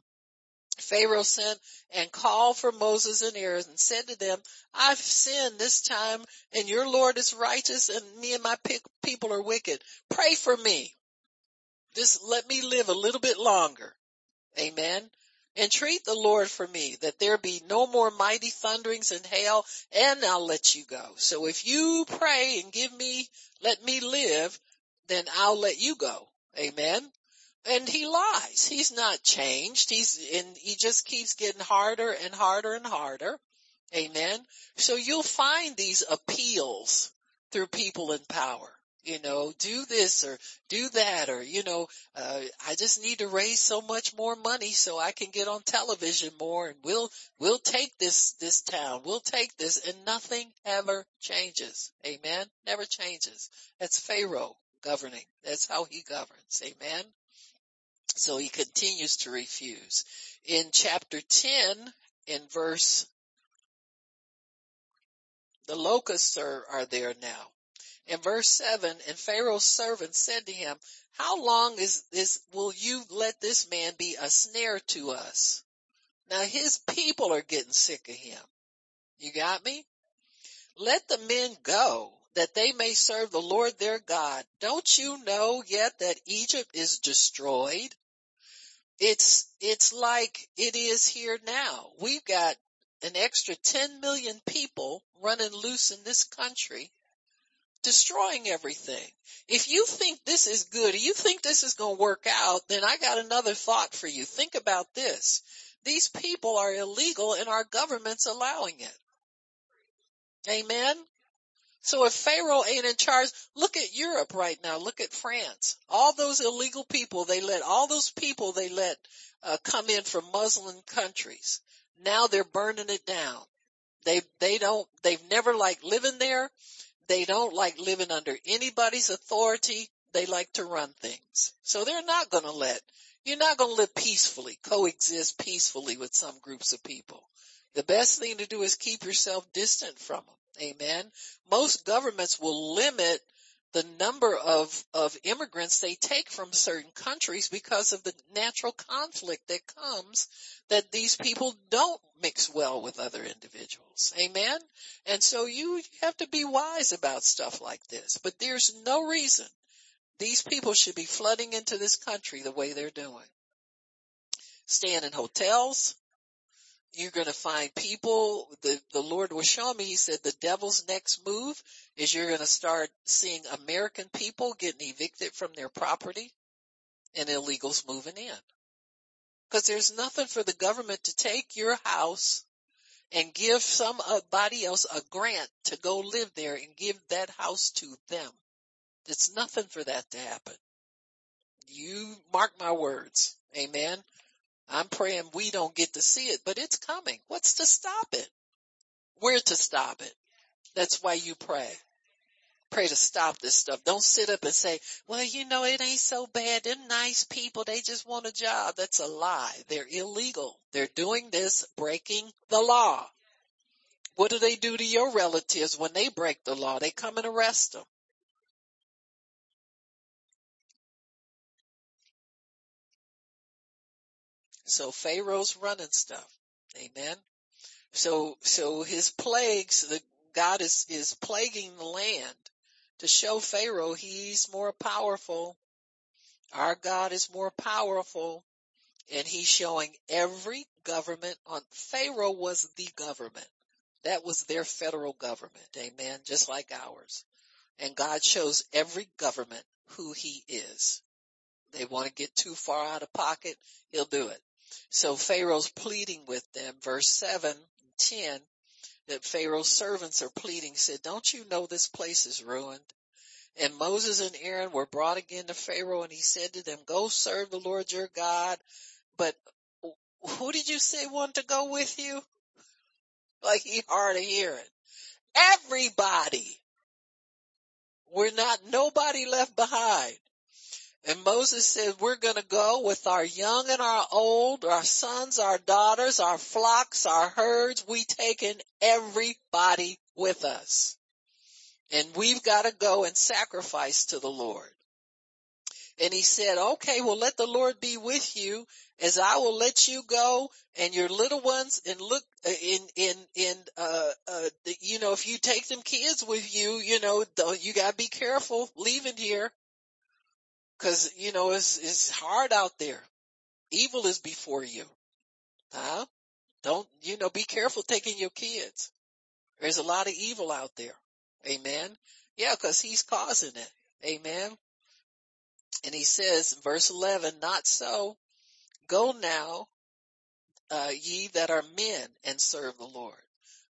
S1: Pharaoh sent and called for Moses and Aaron and said to them, I've sinned this time and your Lord is righteous and me and my people are wicked. Pray for me. Just let me live a little bit longer. Amen. Entreat the Lord for me that there be no more mighty thunderings and hail and I'll let you go. So if you pray and give me, let me live, then I'll let you go. Amen and he lies. He's not changed. He's and he just keeps getting harder and harder and harder. Amen. So you'll find these appeals through people in power. You know, do this or do that or, you know, uh, I just need to raise so much more money so I can get on television more and we'll, we'll take this, this town. We'll take this and nothing ever changes. Amen. Never changes. That's Pharaoh governing. That's how he governs. Amen. So he continues to refuse. In chapter 10, in verse, the locusts are, are there now. In verse 7, and Pharaoh's servant said to him, how long is this, will you let this man be a snare to us? Now his people are getting sick of him. You got me? Let the men go that they may serve the Lord their God. Don't you know yet that Egypt is destroyed? It's, it's like it is here now. We've got an extra 10 million people running loose in this country, destroying everything. If you think this is good, you think this is going to work out, then I got another thought for you. Think about this. These people are illegal and our government's allowing it. Amen. So if Pharaoh ain't in charge, look at Europe right now. Look at France. All those illegal people, they let, all those people they let uh, come in from Muslim countries. Now they're burning it down. They, they don't, they've never liked living there. They don't like living under anybody's authority. They like to run things. So they're not going to let, you're not going to live peacefully, coexist peacefully with some groups of people. The best thing to do is keep yourself distant from them. Amen. Most governments will limit the number of, of immigrants they take from certain countries because of the natural conflict that comes that these people don't mix well with other individuals. Amen. And so you have to be wise about stuff like this, but there's no reason these people should be flooding into this country the way they're doing. staying in hotels. You're going to find people, the, the Lord was showing me, he said the devil's next move is you're going to start seeing American people getting evicted from their property and illegals moving in. Cause there's nothing for the government to take your house and give somebody else a grant to go live there and give that house to them. It's nothing for that to happen. You mark my words. Amen. I'm praying we don't get to see it, but it's coming. What's to stop it? Where to stop it? That's why you pray. Pray to stop this stuff. Don't sit up and say, well, you know, it ain't so bad. They're nice people. They just want a job. That's a lie. They're illegal. They're doing this breaking the law. What do they do to your relatives when they break the law? They come and arrest them. So Pharaoh's running stuff. Amen. So, so his plagues, the God is, is plaguing the land to show Pharaoh he's more powerful. Our God is more powerful and he's showing every government on Pharaoh was the government. That was their federal government. Amen. Just like ours. And God shows every government who he is. They want to get too far out of pocket. He'll do it. So Pharaoh's pleading with them, verse 7, 10, that Pharaoh's servants are pleading, said, don't you know this place is ruined? And Moses and Aaron were brought again to Pharaoh and he said to them, go serve the Lord your God. But who did you say wanted to go with you? Like he hard of hearing. Everybody. We're not nobody left behind. And Moses said, we're going to go with our young and our old, our sons, our daughters, our flocks, our herds. We taken everybody with us. And we've got to go and sacrifice to the Lord. And he said, okay, well let the Lord be with you as I will let you go and your little ones and look uh, in, in, in, uh, uh, you know, if you take them kids with you, you know, you gotta be careful leaving here Cause, you know, it's, it's hard out there. Evil is before you. Huh? Don't, you know, be careful taking your kids. There's a lot of evil out there. Amen. Yeah, cause he's causing it. Amen. And he says, verse 11, not so. Go now, uh, ye that are men and serve the Lord.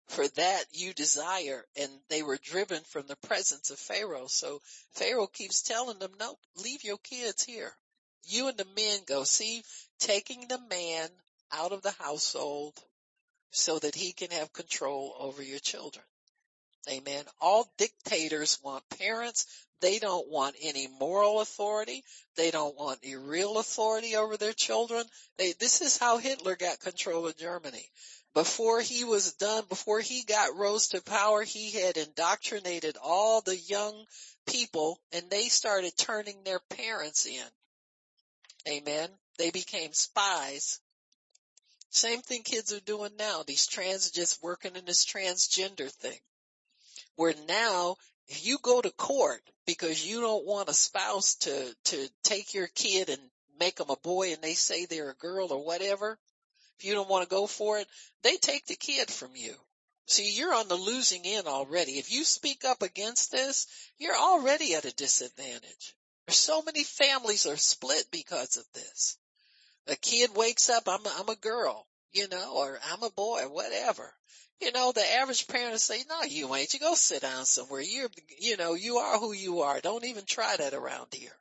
S1: For that you desire, and they were driven from the presence of Pharaoh. So Pharaoh keeps telling them, no, leave your kids here. You and the men go. See, taking the man out of the household so that he can have control over your children. Amen. All dictators want parents. They don't want any moral authority. They don't want any real authority over their children. They, this is how Hitler got control of Germany. Before he was done, before he got rose to power, he had indoctrinated all the young people and they started turning their parents in. Amen. They became spies. Same thing kids are doing now. These trans just working in this transgender thing where now if you go to court because you don't want a spouse to, to take your kid and make them a boy and they say they're a girl or whatever, if you don't want to go for it, they take the kid from you. See, you're on the losing end already. If you speak up against this, you're already at a disadvantage. So many families are split because of this. A kid wakes up, I'm a, I'm a girl, you know, or I'm a boy, whatever. You know, the average parent will say, no, you ain't. You go sit down somewhere. You're, you know, you are who you are. Don't even try that around here.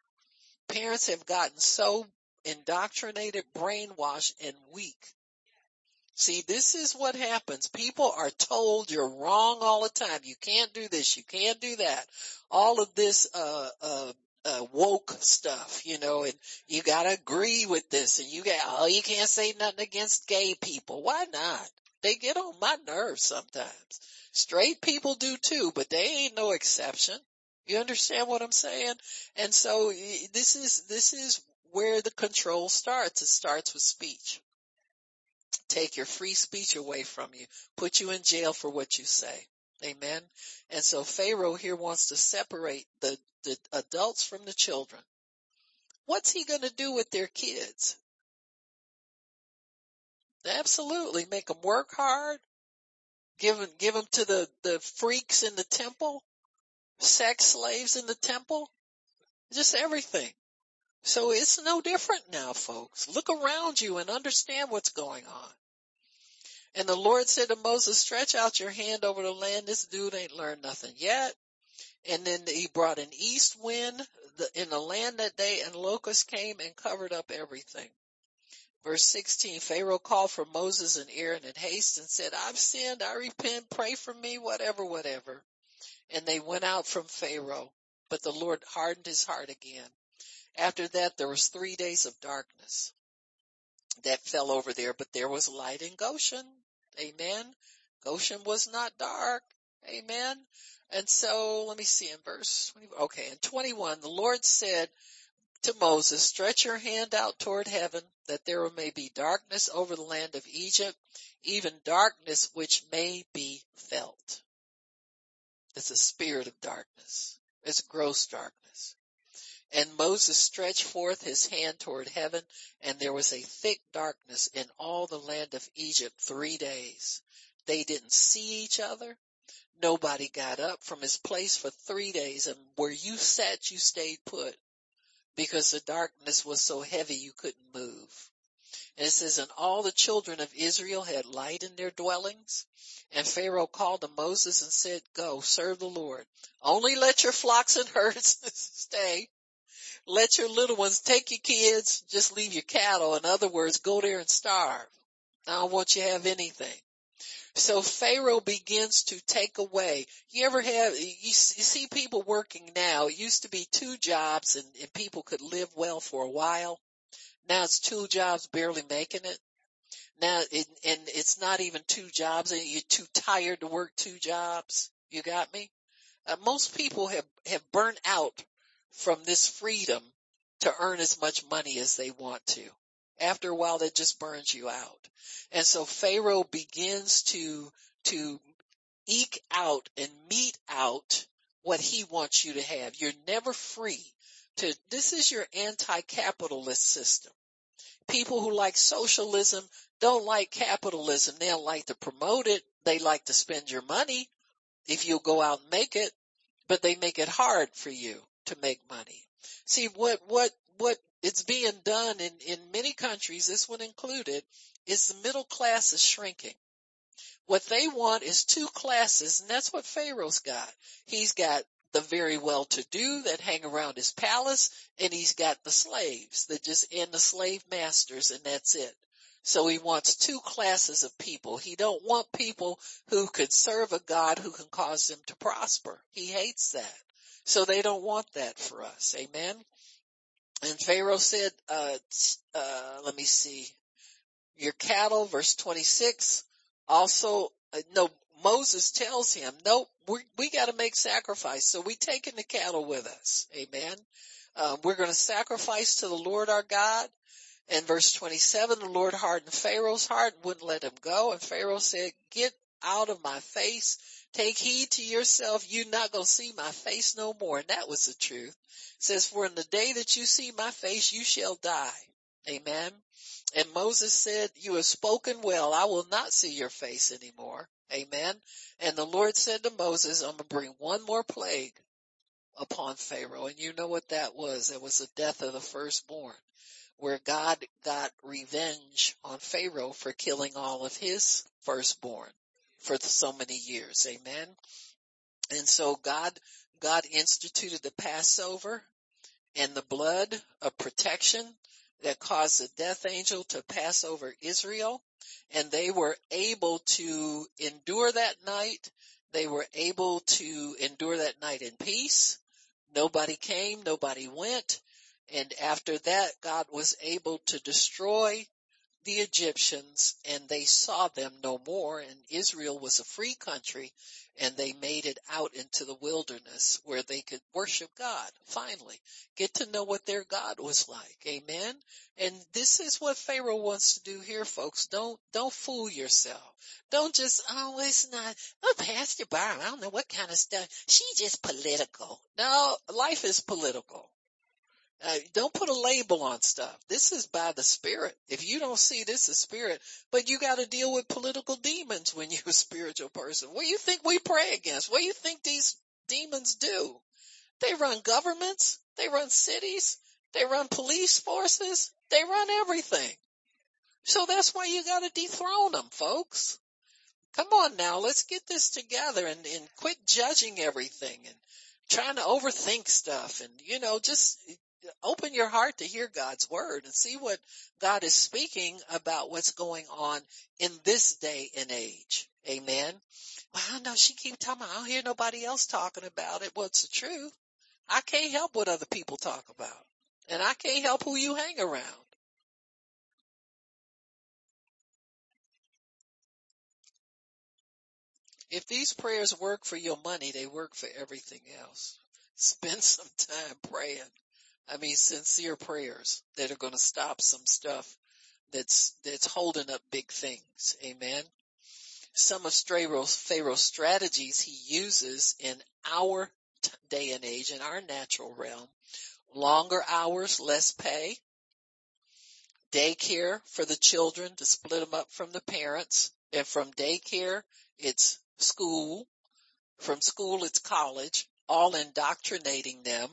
S1: Parents have gotten so indoctrinated, brainwashed, and weak. See, this is what happens. People are told you're wrong all the time. You can't do this. You can't do that. All of this, uh, uh, uh, woke stuff, you know, and you gotta agree with this and you got, oh, you can't say nothing against gay people. Why not? They get on my nerves sometimes. Straight people do too, but they ain't no exception. You understand what I'm saying? And so this is, this is where the control starts. It starts with speech. Take your free speech away from you. Put you in jail for what you say. Amen. And so Pharaoh here wants to separate the, the adults from the children. What's he going to do with their kids? Absolutely. Make them work hard. Give them, give them to the, the freaks in the temple, sex slaves in the temple, just everything. So it's no different now, folks. Look around you and understand what's going on. And the Lord said to Moses, stretch out your hand over the land. This dude ain't learned nothing yet. And then he brought an east wind in the land that day and locusts came and covered up everything. Verse 16, Pharaoh called for Moses and Aaron in haste and said, I've sinned, I repent, pray for me, whatever, whatever. And they went out from Pharaoh, but the Lord hardened his heart again. After that, there was three days of darkness that fell over there, but there was light in Goshen. Amen. Goshen was not dark. Amen. And so let me see in verse 20. Okay. In 21, the Lord said, to Moses, stretch your hand out toward heaven that there may be darkness over the land of Egypt, even darkness which may be felt. It's a spirit of darkness. It's gross darkness. And Moses stretched forth his hand toward heaven and there was a thick darkness in all the land of Egypt three days. They didn't see each other. Nobody got up from his place for three days and where you sat, you stayed put because the darkness was so heavy you couldn't move. And it says, and all the children of Israel had light in their dwellings. And Pharaoh called to Moses and said, go serve the Lord. Only let your flocks and herds stay. Let your little ones take your kids, just leave your cattle. In other words, go there and starve. I don't want you to have anything. So Pharaoh begins to take away. You ever have, you, see people working now. It used to be two jobs and, and people could live well for a while. Now it's two jobs barely making it. Now, it, and it's not even two jobs you're too tired to work two jobs. You got me? Uh, most people have, have burnt out from this freedom to earn as much money as they want to. After a while, that just burns you out. And so Pharaoh begins to, to eke out and mete out what he wants you to have. You're never free to, this is your anti-capitalist system. People who like socialism don't like capitalism. They don't like to promote it. They like to spend your money if you'll go out and make it, but they make it hard for you to make money. See what, what, what it's being done in, in many countries, this one included, is the middle class is shrinking. What they want is two classes, and that's what Pharaoh's got. He's got the very well-to-do that hang around his palace, and he's got the slaves that just and the slave masters, and that's it. So he wants two classes of people. He don't want people who could serve a God who can cause them to prosper. He hates that. So they don't want that for us. Amen. And Pharaoh said, uh, uh, let me see, your cattle, verse 26, also, uh, no, Moses tells him, nope, we, we gotta make sacrifice. So we taking the cattle with us. Amen. Um, we're going to sacrifice to the Lord our God. And verse 27, the Lord hardened Pharaoh's heart and wouldn't let him go. And Pharaoh said, get out of my face. Take heed to yourself. You're not going to see my face no more. And that was the truth. It says, for in the day that you see my face, you shall die. Amen. And Moses said, you have spoken well. I will not see your face anymore. Amen. And the Lord said to Moses, I'm going to bring one more plague upon Pharaoh. And you know what that was. It was the death of the firstborn where God got revenge on Pharaoh for killing all of his firstborn for so many years. Amen. And so God, God instituted the Passover and the blood of protection that caused the death angel to pass over Israel. And they were able to endure that night. They were able to endure that night in peace. Nobody came, nobody went. And after that, God was able to destroy the Egyptians and they saw them no more and Israel was a free country and they made it out into the wilderness where they could worship God. Finally get to know what their God was like. Amen? And this is what Pharaoh wants to do here folks. Don't don't fool yourself. Don't just oh it's not oh Pastor Byron I don't know what kind of stuff. She just political. No life is political Uh, don't put a label on stuff. This is by the spirit. If you don't see this is spirit, but you got to deal with political demons when you're a spiritual person. What do you think we pray against? What do you think these demons do? They run governments. They run cities. They run police forces. They run everything. So that's why you got to dethrone them, folks. Come on now, let's get this together and, and quit judging everything and trying to overthink stuff and, you know, just open your heart to hear God's word and see what God is speaking about what's going on in this day and age. Amen. Well, know she keep talking. I don't hear nobody else talking about it. What's the truth? I can't help what other people talk about, and I can't help who you hang around. If these prayers work for your money, they work for everything else. Spend some time praying I mean, sincere prayers that are going to stop some stuff that's, that's holding up big things. Amen. Some of Pharaoh's strategies he uses in our day and age, in our natural realm, longer hours, less pay, daycare for the children to split them up from the parents, and from daycare, it's school, from school, it's college, all indoctrinating them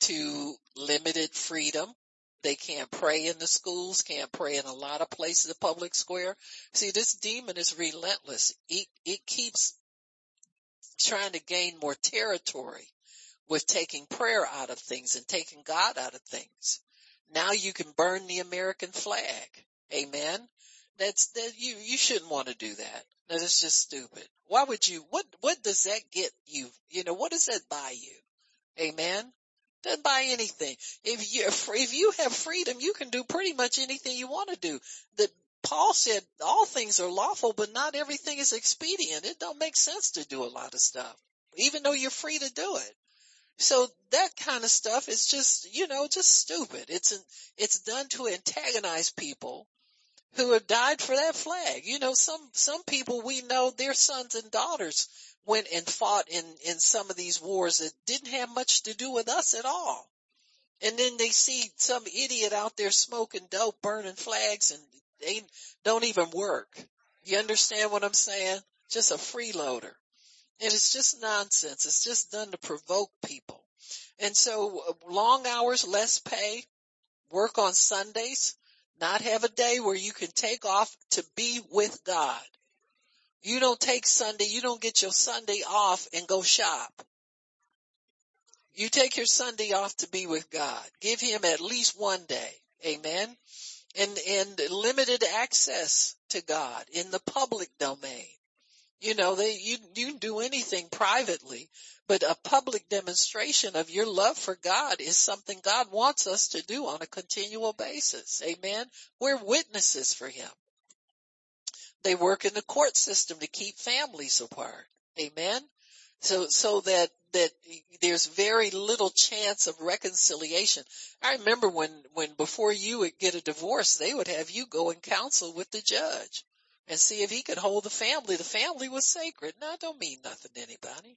S1: to limited freedom. They can't pray in the schools, can't pray in a lot of places, the public square. See, this demon is relentless. It, it keeps trying to gain more territory with taking prayer out of things and taking God out of things. Now you can burn the American flag. Amen. That's that you you shouldn't want to do that. That is just stupid. Why would you what what does that get you? You know, what does that buy you? Amen. Doesn't buy anything. If you if you have freedom, you can do pretty much anything you want to do. The Paul said all things are lawful, but not everything is expedient. It don't make sense to do a lot of stuff, even though you're free to do it. So that kind of stuff is just, you know, just stupid. It's an, it's done to antagonize people who have died for that flag. You know, some, some people we know their sons and daughters went and fought in, in some of these wars that didn't have much to do with us at all. And then they see some idiot out there smoking dope, burning flags, and they don't even work. You understand what I'm saying? Just a freeloader. And it's just nonsense. It's just done to provoke people. And so uh, long hours, less pay, work on Sundays, not have a day where you can take off to be with God. You don't take Sunday, you don't get your Sunday off and go shop. You take your Sunday off to be with God. Give him at least one day. Amen. And, and limited access to God in the public domain. You know, they, you, you do anything privately, but a public demonstration of your love for God is something God wants us to do on a continual basis. Amen. We're witnesses for Him. They work in the court system to keep families apart. Amen. So, so that, that there's very little chance of reconciliation. I remember when, when before you would get a divorce, they would have you go and counsel with the judge and see if he could hold the family. The family was sacred. Now, don't mean nothing to anybody.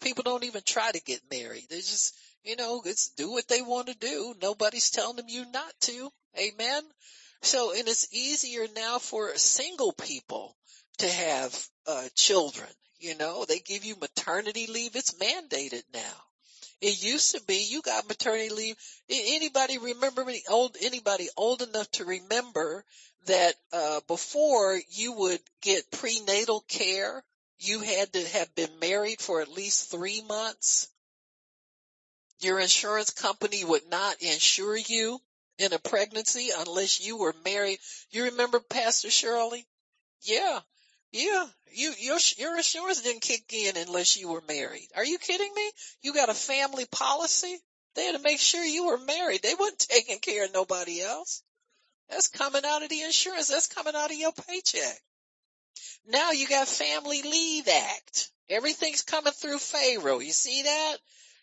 S1: People don't even try to get married. They just, you know, it's do what they want to do. Nobody's telling them you not to. Amen. So, and it's easier now for single people to have uh, children. You know, they give you maternity leave. It's mandated now. It used to be you got maternity leave. Anybody remember me old? Anybody old enough to remember that uh, before you would get prenatal care, you had to have been married for at least three months. Your insurance company would not insure you in a pregnancy unless you were married. You remember Pastor Shirley? Yeah. Yeah, you your your insurance didn't kick in unless you were married. Are you kidding me? You got a family policy. They had to make sure you were married. They weren't taking care of nobody else. That's coming out of the insurance. That's coming out of your paycheck. Now you got Family Leave Act. Everything's coming through Pharaoh. You see that?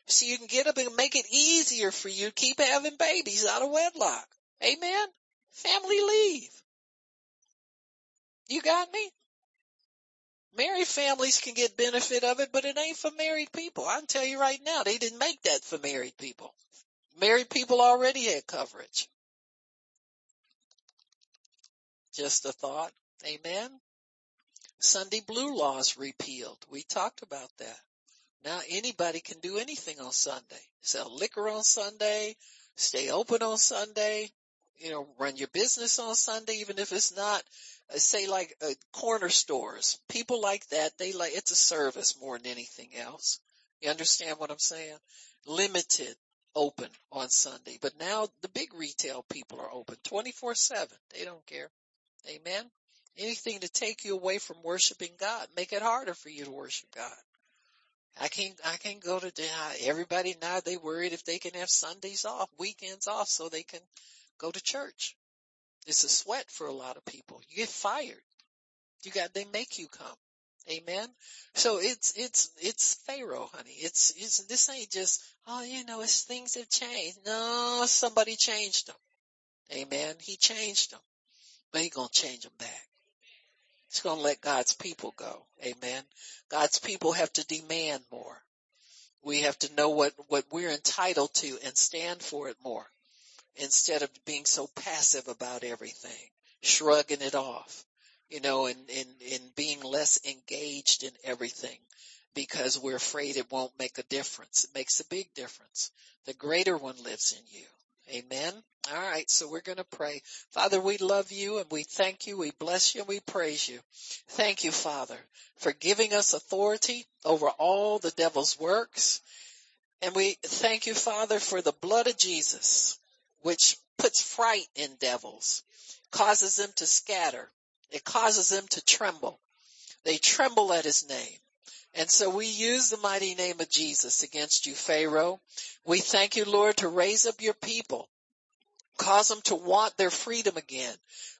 S1: So you can get up and make it easier for you to keep having babies out of wedlock. Amen? Family leave. You got me? Married families can get benefit of it, but it ain't for married people. I can tell you right now, they didn't make that for married people. Married people already had coverage. Just a thought. Amen. Sunday blue laws repealed. We talked about that. Now anybody can do anything on Sunday. Sell liquor on Sunday, stay open on Sunday, you know, run your business on Sunday, even if it's not, uh, say like uh, corner stores. People like that, they like, it's a service more than anything else. You understand what I'm saying? Limited open on Sunday, but now the big retail people are open 24 seven. They don't care. Amen. Anything to take you away from worshiping God, make it harder for you to worship God. I can't, I can't go to, uh, everybody now they worried if they can have Sundays off, weekends off so they can go to church. It's a sweat for a lot of people. You get fired. You got, they make you come. Amen. So it's, it's, it's Pharaoh, honey. It's, it's, this ain't just, oh, you know, it's things have changed. No, somebody changed them. Amen. He changed them, but he gonna change them back. He's gonna let God's people go. Amen. God's people have to demand more. We have to know what, what we're entitled to and stand for it more instead of being so passive about everything, shrugging it off, you know, and, and, and being less engaged in everything because we're afraid it won't make a difference. It makes a big difference. The greater one lives in you. Amen. All right. So we're going to pray. Father, we love you and we thank you. We bless you and we praise you. Thank you, Father, for giving us authority over all the devil's works. And we thank you, Father, for the blood of Jesus which puts fright in devils, causes them to scatter. It causes them to tremble. They tremble at his name. And so we use the mighty name of Jesus against you, Pharaoh. We thank you, Lord, to raise up your people. Cause them to want their freedom again.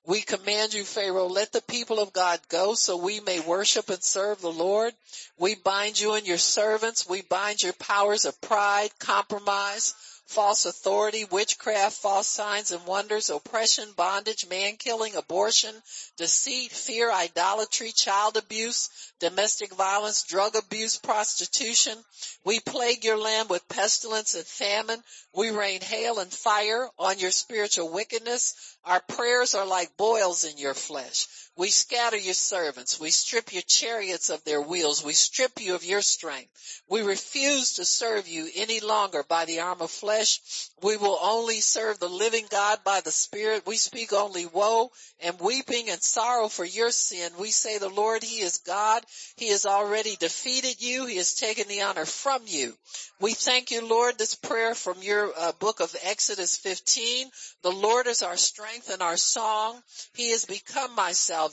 S1: We command you, Pharaoh, let the people of God go so we may worship and serve the Lord. We bind you and your servants. We bind your powers of pride, compromise, false authority, witchcraft, false signs and wonders, oppression, bondage, man killing, abortion, deceit, fear, idolatry, child abuse, domestic violence, drug abuse, prostitution. We plague your land with pestilence and famine. We rain hail and fire on your spiritual wickedness. Our prayers are like boils in your flesh. We scatter your servants. We strip your chariots of their wheels. We strip you of your strength. We refuse to serve you any longer by the arm of flesh. We will only serve the living God by the Spirit. We speak only woe and weeping and sorrow for your sin. We say the Lord, He is God. He has already defeated you. He has taken the honor from you. We thank you, Lord, this prayer from your uh, book of Exodus 15. The Lord is our strength and our song. He has become my salvation.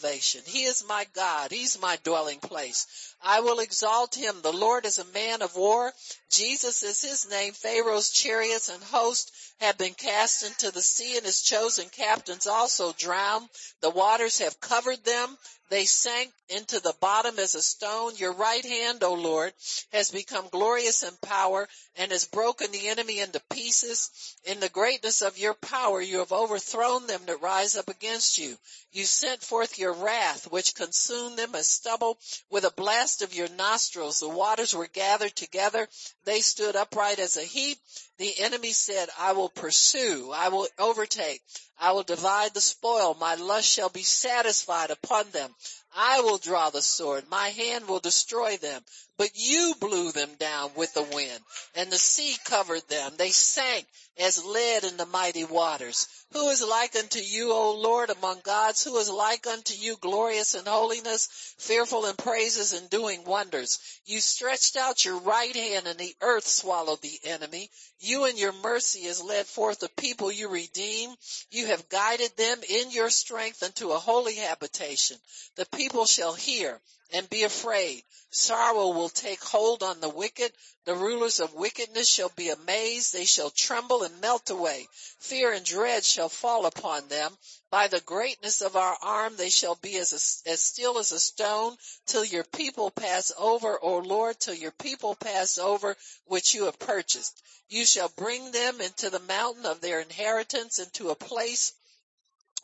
S1: He is my God. He's my dwelling place. I will exalt him. The Lord is a man of war. Jesus is his name. Pharaoh's chariots and host have been cast into the sea and his chosen captains also drowned. The waters have covered them. They sank into the bottom as a stone. Your right hand, O Lord, has become glorious in power and has broken the enemy into pieces. In the greatness of your power, you have overthrown them that rise up against you. You sent forth your wrath, which consumed them as stubble. With a blast of your nostrils, the waters were gathered together. They stood upright as a heap. The enemy said, I will pursue. I will overtake. I will divide the spoil. My lust shall be satisfied upon them. I will draw the sword. My hand will destroy them. But you blew them down with the wind and the sea covered them. They sank as lead in the mighty waters. Who is like unto you, O Lord, among gods? Who is like unto you, glorious in holiness, fearful in praises and doing wonders? You stretched out your right hand and the earth swallowed the enemy. You in your mercy has led forth the people you redeem. You have guided them in your strength unto a holy habitation. The people shall hear and be afraid. Sorrow will take hold on the wicked. The rulers of wickedness shall be amazed. They shall tremble and melt away. Fear and dread shall fall upon them. By the greatness of our arm they shall be as, a, as still as a stone till your people pass over, O Lord, till your people pass over which you have purchased. You shall bring them into the mountain of their inheritance, into a place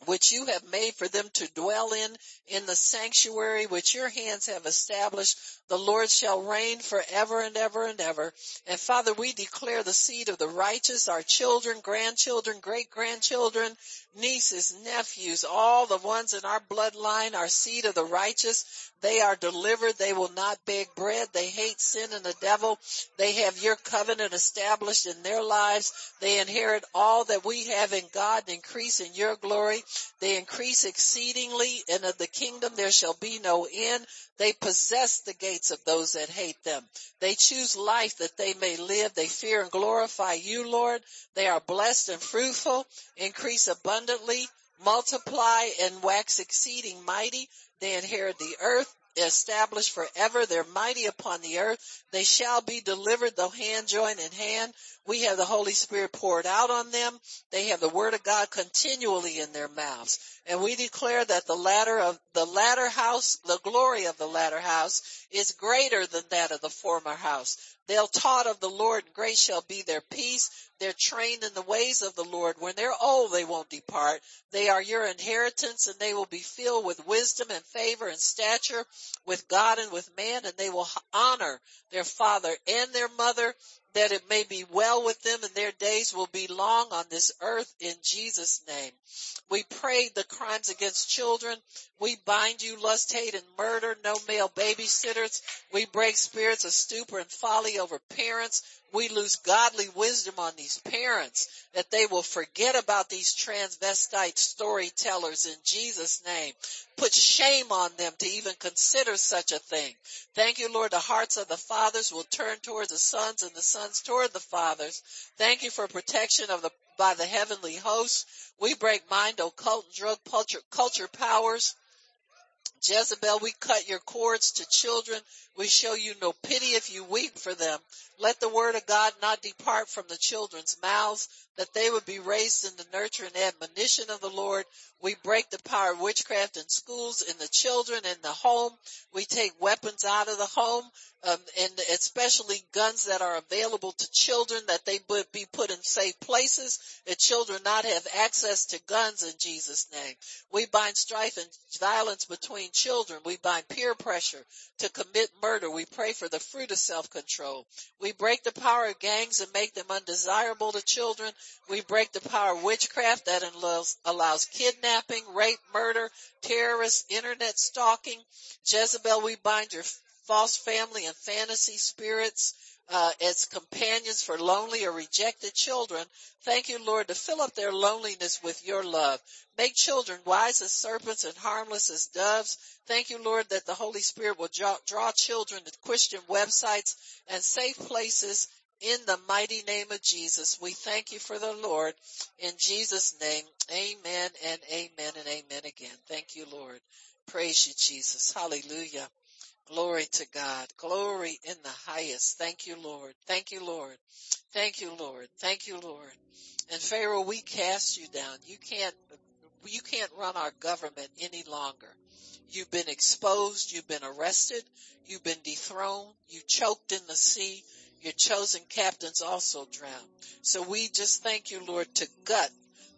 S1: which you have made for them to dwell in, in the sanctuary which your hands have established. The Lord shall reign forever and ever and ever. And Father, we declare the seed of the righteous, our children, grandchildren, great grandchildren, nieces, nephews, all the ones in our bloodline, our seed of the righteous. They are delivered. They will not beg bread. They hate sin and the devil. They have your covenant established in their lives. They inherit all that we have in God and increase in your glory. They increase exceedingly and of the kingdom there shall be no end. They possess the of those that hate them. They choose life that they may live. They fear and glorify you, Lord. They are blessed and fruitful, increase abundantly, multiply and wax exceeding mighty. They inherit the earth established forever. They're mighty upon the earth. They shall be delivered, though hand join in hand. We have the Holy Spirit poured out on them. They have the Word of God continually in their mouths. And we declare that the latter of the latter house, the glory of the latter house is greater than that of the former house. They'll taught of the Lord and great shall be their peace. They're trained in the ways of the Lord. When they're old, they won't depart. They are your inheritance and they will be filled with wisdom and favor and stature with God and with man and they will honor their father and their mother that it may be well with them and their days will be long on this earth in Jesus name. We pray the crimes against children. We bind you lust, hate, and murder. No male babysitters. We break spirits of stupor and folly over parents. We lose godly wisdom on these parents that they will forget about these transvestite storytellers in Jesus name. Put shame on them to even consider such a thing. Thank you, Lord. The hearts of the fathers will turn towards the sons and the sons toward the fathers. Thank you for protection of the by the heavenly hosts. We break mind, occult, and drug culture, culture powers. Jezebel, we cut your cords to children. We show you no pity if you weep for them. Let the word of God not depart from the children's mouths, that they would be raised in the nurture and admonition of the Lord. We break the power of witchcraft in schools, in the children, in the home. We take weapons out of the home, um, and especially guns that are available to children, that they would be put in safe places, that children not have access to guns in Jesus' name. We bind strife and violence between children. We bind peer pressure to commit murder. We pray for the fruit of self-control. We break the power of gangs and make them undesirable to children. We break the power of witchcraft that allows, allows kidnapping, rape, murder, terrorists, internet stalking. Jezebel, we bind your false family and fantasy spirits uh, as companions for lonely or rejected children. Thank you, Lord, to fill up their loneliness with your love. Make children wise as serpents and harmless as doves. Thank you, Lord, that the Holy Spirit will draw, draw children to Christian websites and safe places in the mighty name of Jesus. We thank you for the Lord. In Jesus' name, amen and amen and amen again. Thank you, Lord. Praise you, Jesus. Hallelujah. Glory to God. Glory in the highest. Thank you, Lord. Thank you, Lord. Thank you, Lord. Thank you, Lord. And Pharaoh, we cast you down. You can't, you can't run our government any longer. You've been exposed. You've been arrested. You've been dethroned. You choked in the sea. Your chosen captains also drowned. So we just thank you, Lord, to gut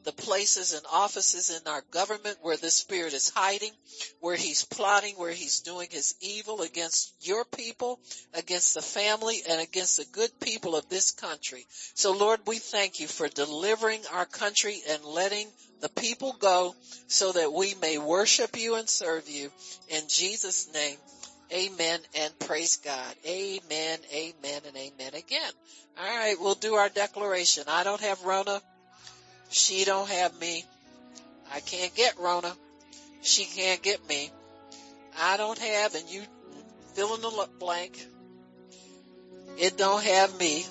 S1: the places and offices in our government where this spirit is hiding, where he's plotting, where he's doing his evil against your people, against the family, and against the good people of this country. So Lord, we thank you for delivering our country and letting the people go so that we may worship you and serve you. In Jesus' name, amen and praise God. Amen, amen, and amen again. All right, we'll do our declaration. I don't have Rona. She don't have me. I can't get Rona. She can't get me. I don't have, and you fill in the blank. It don't have me.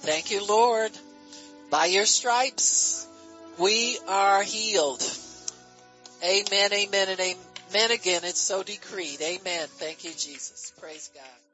S1: Thank you, Lord. By your stripes, we are healed. Amen, amen, and amen again. It's so decreed. Amen. Thank you, Jesus. Praise God.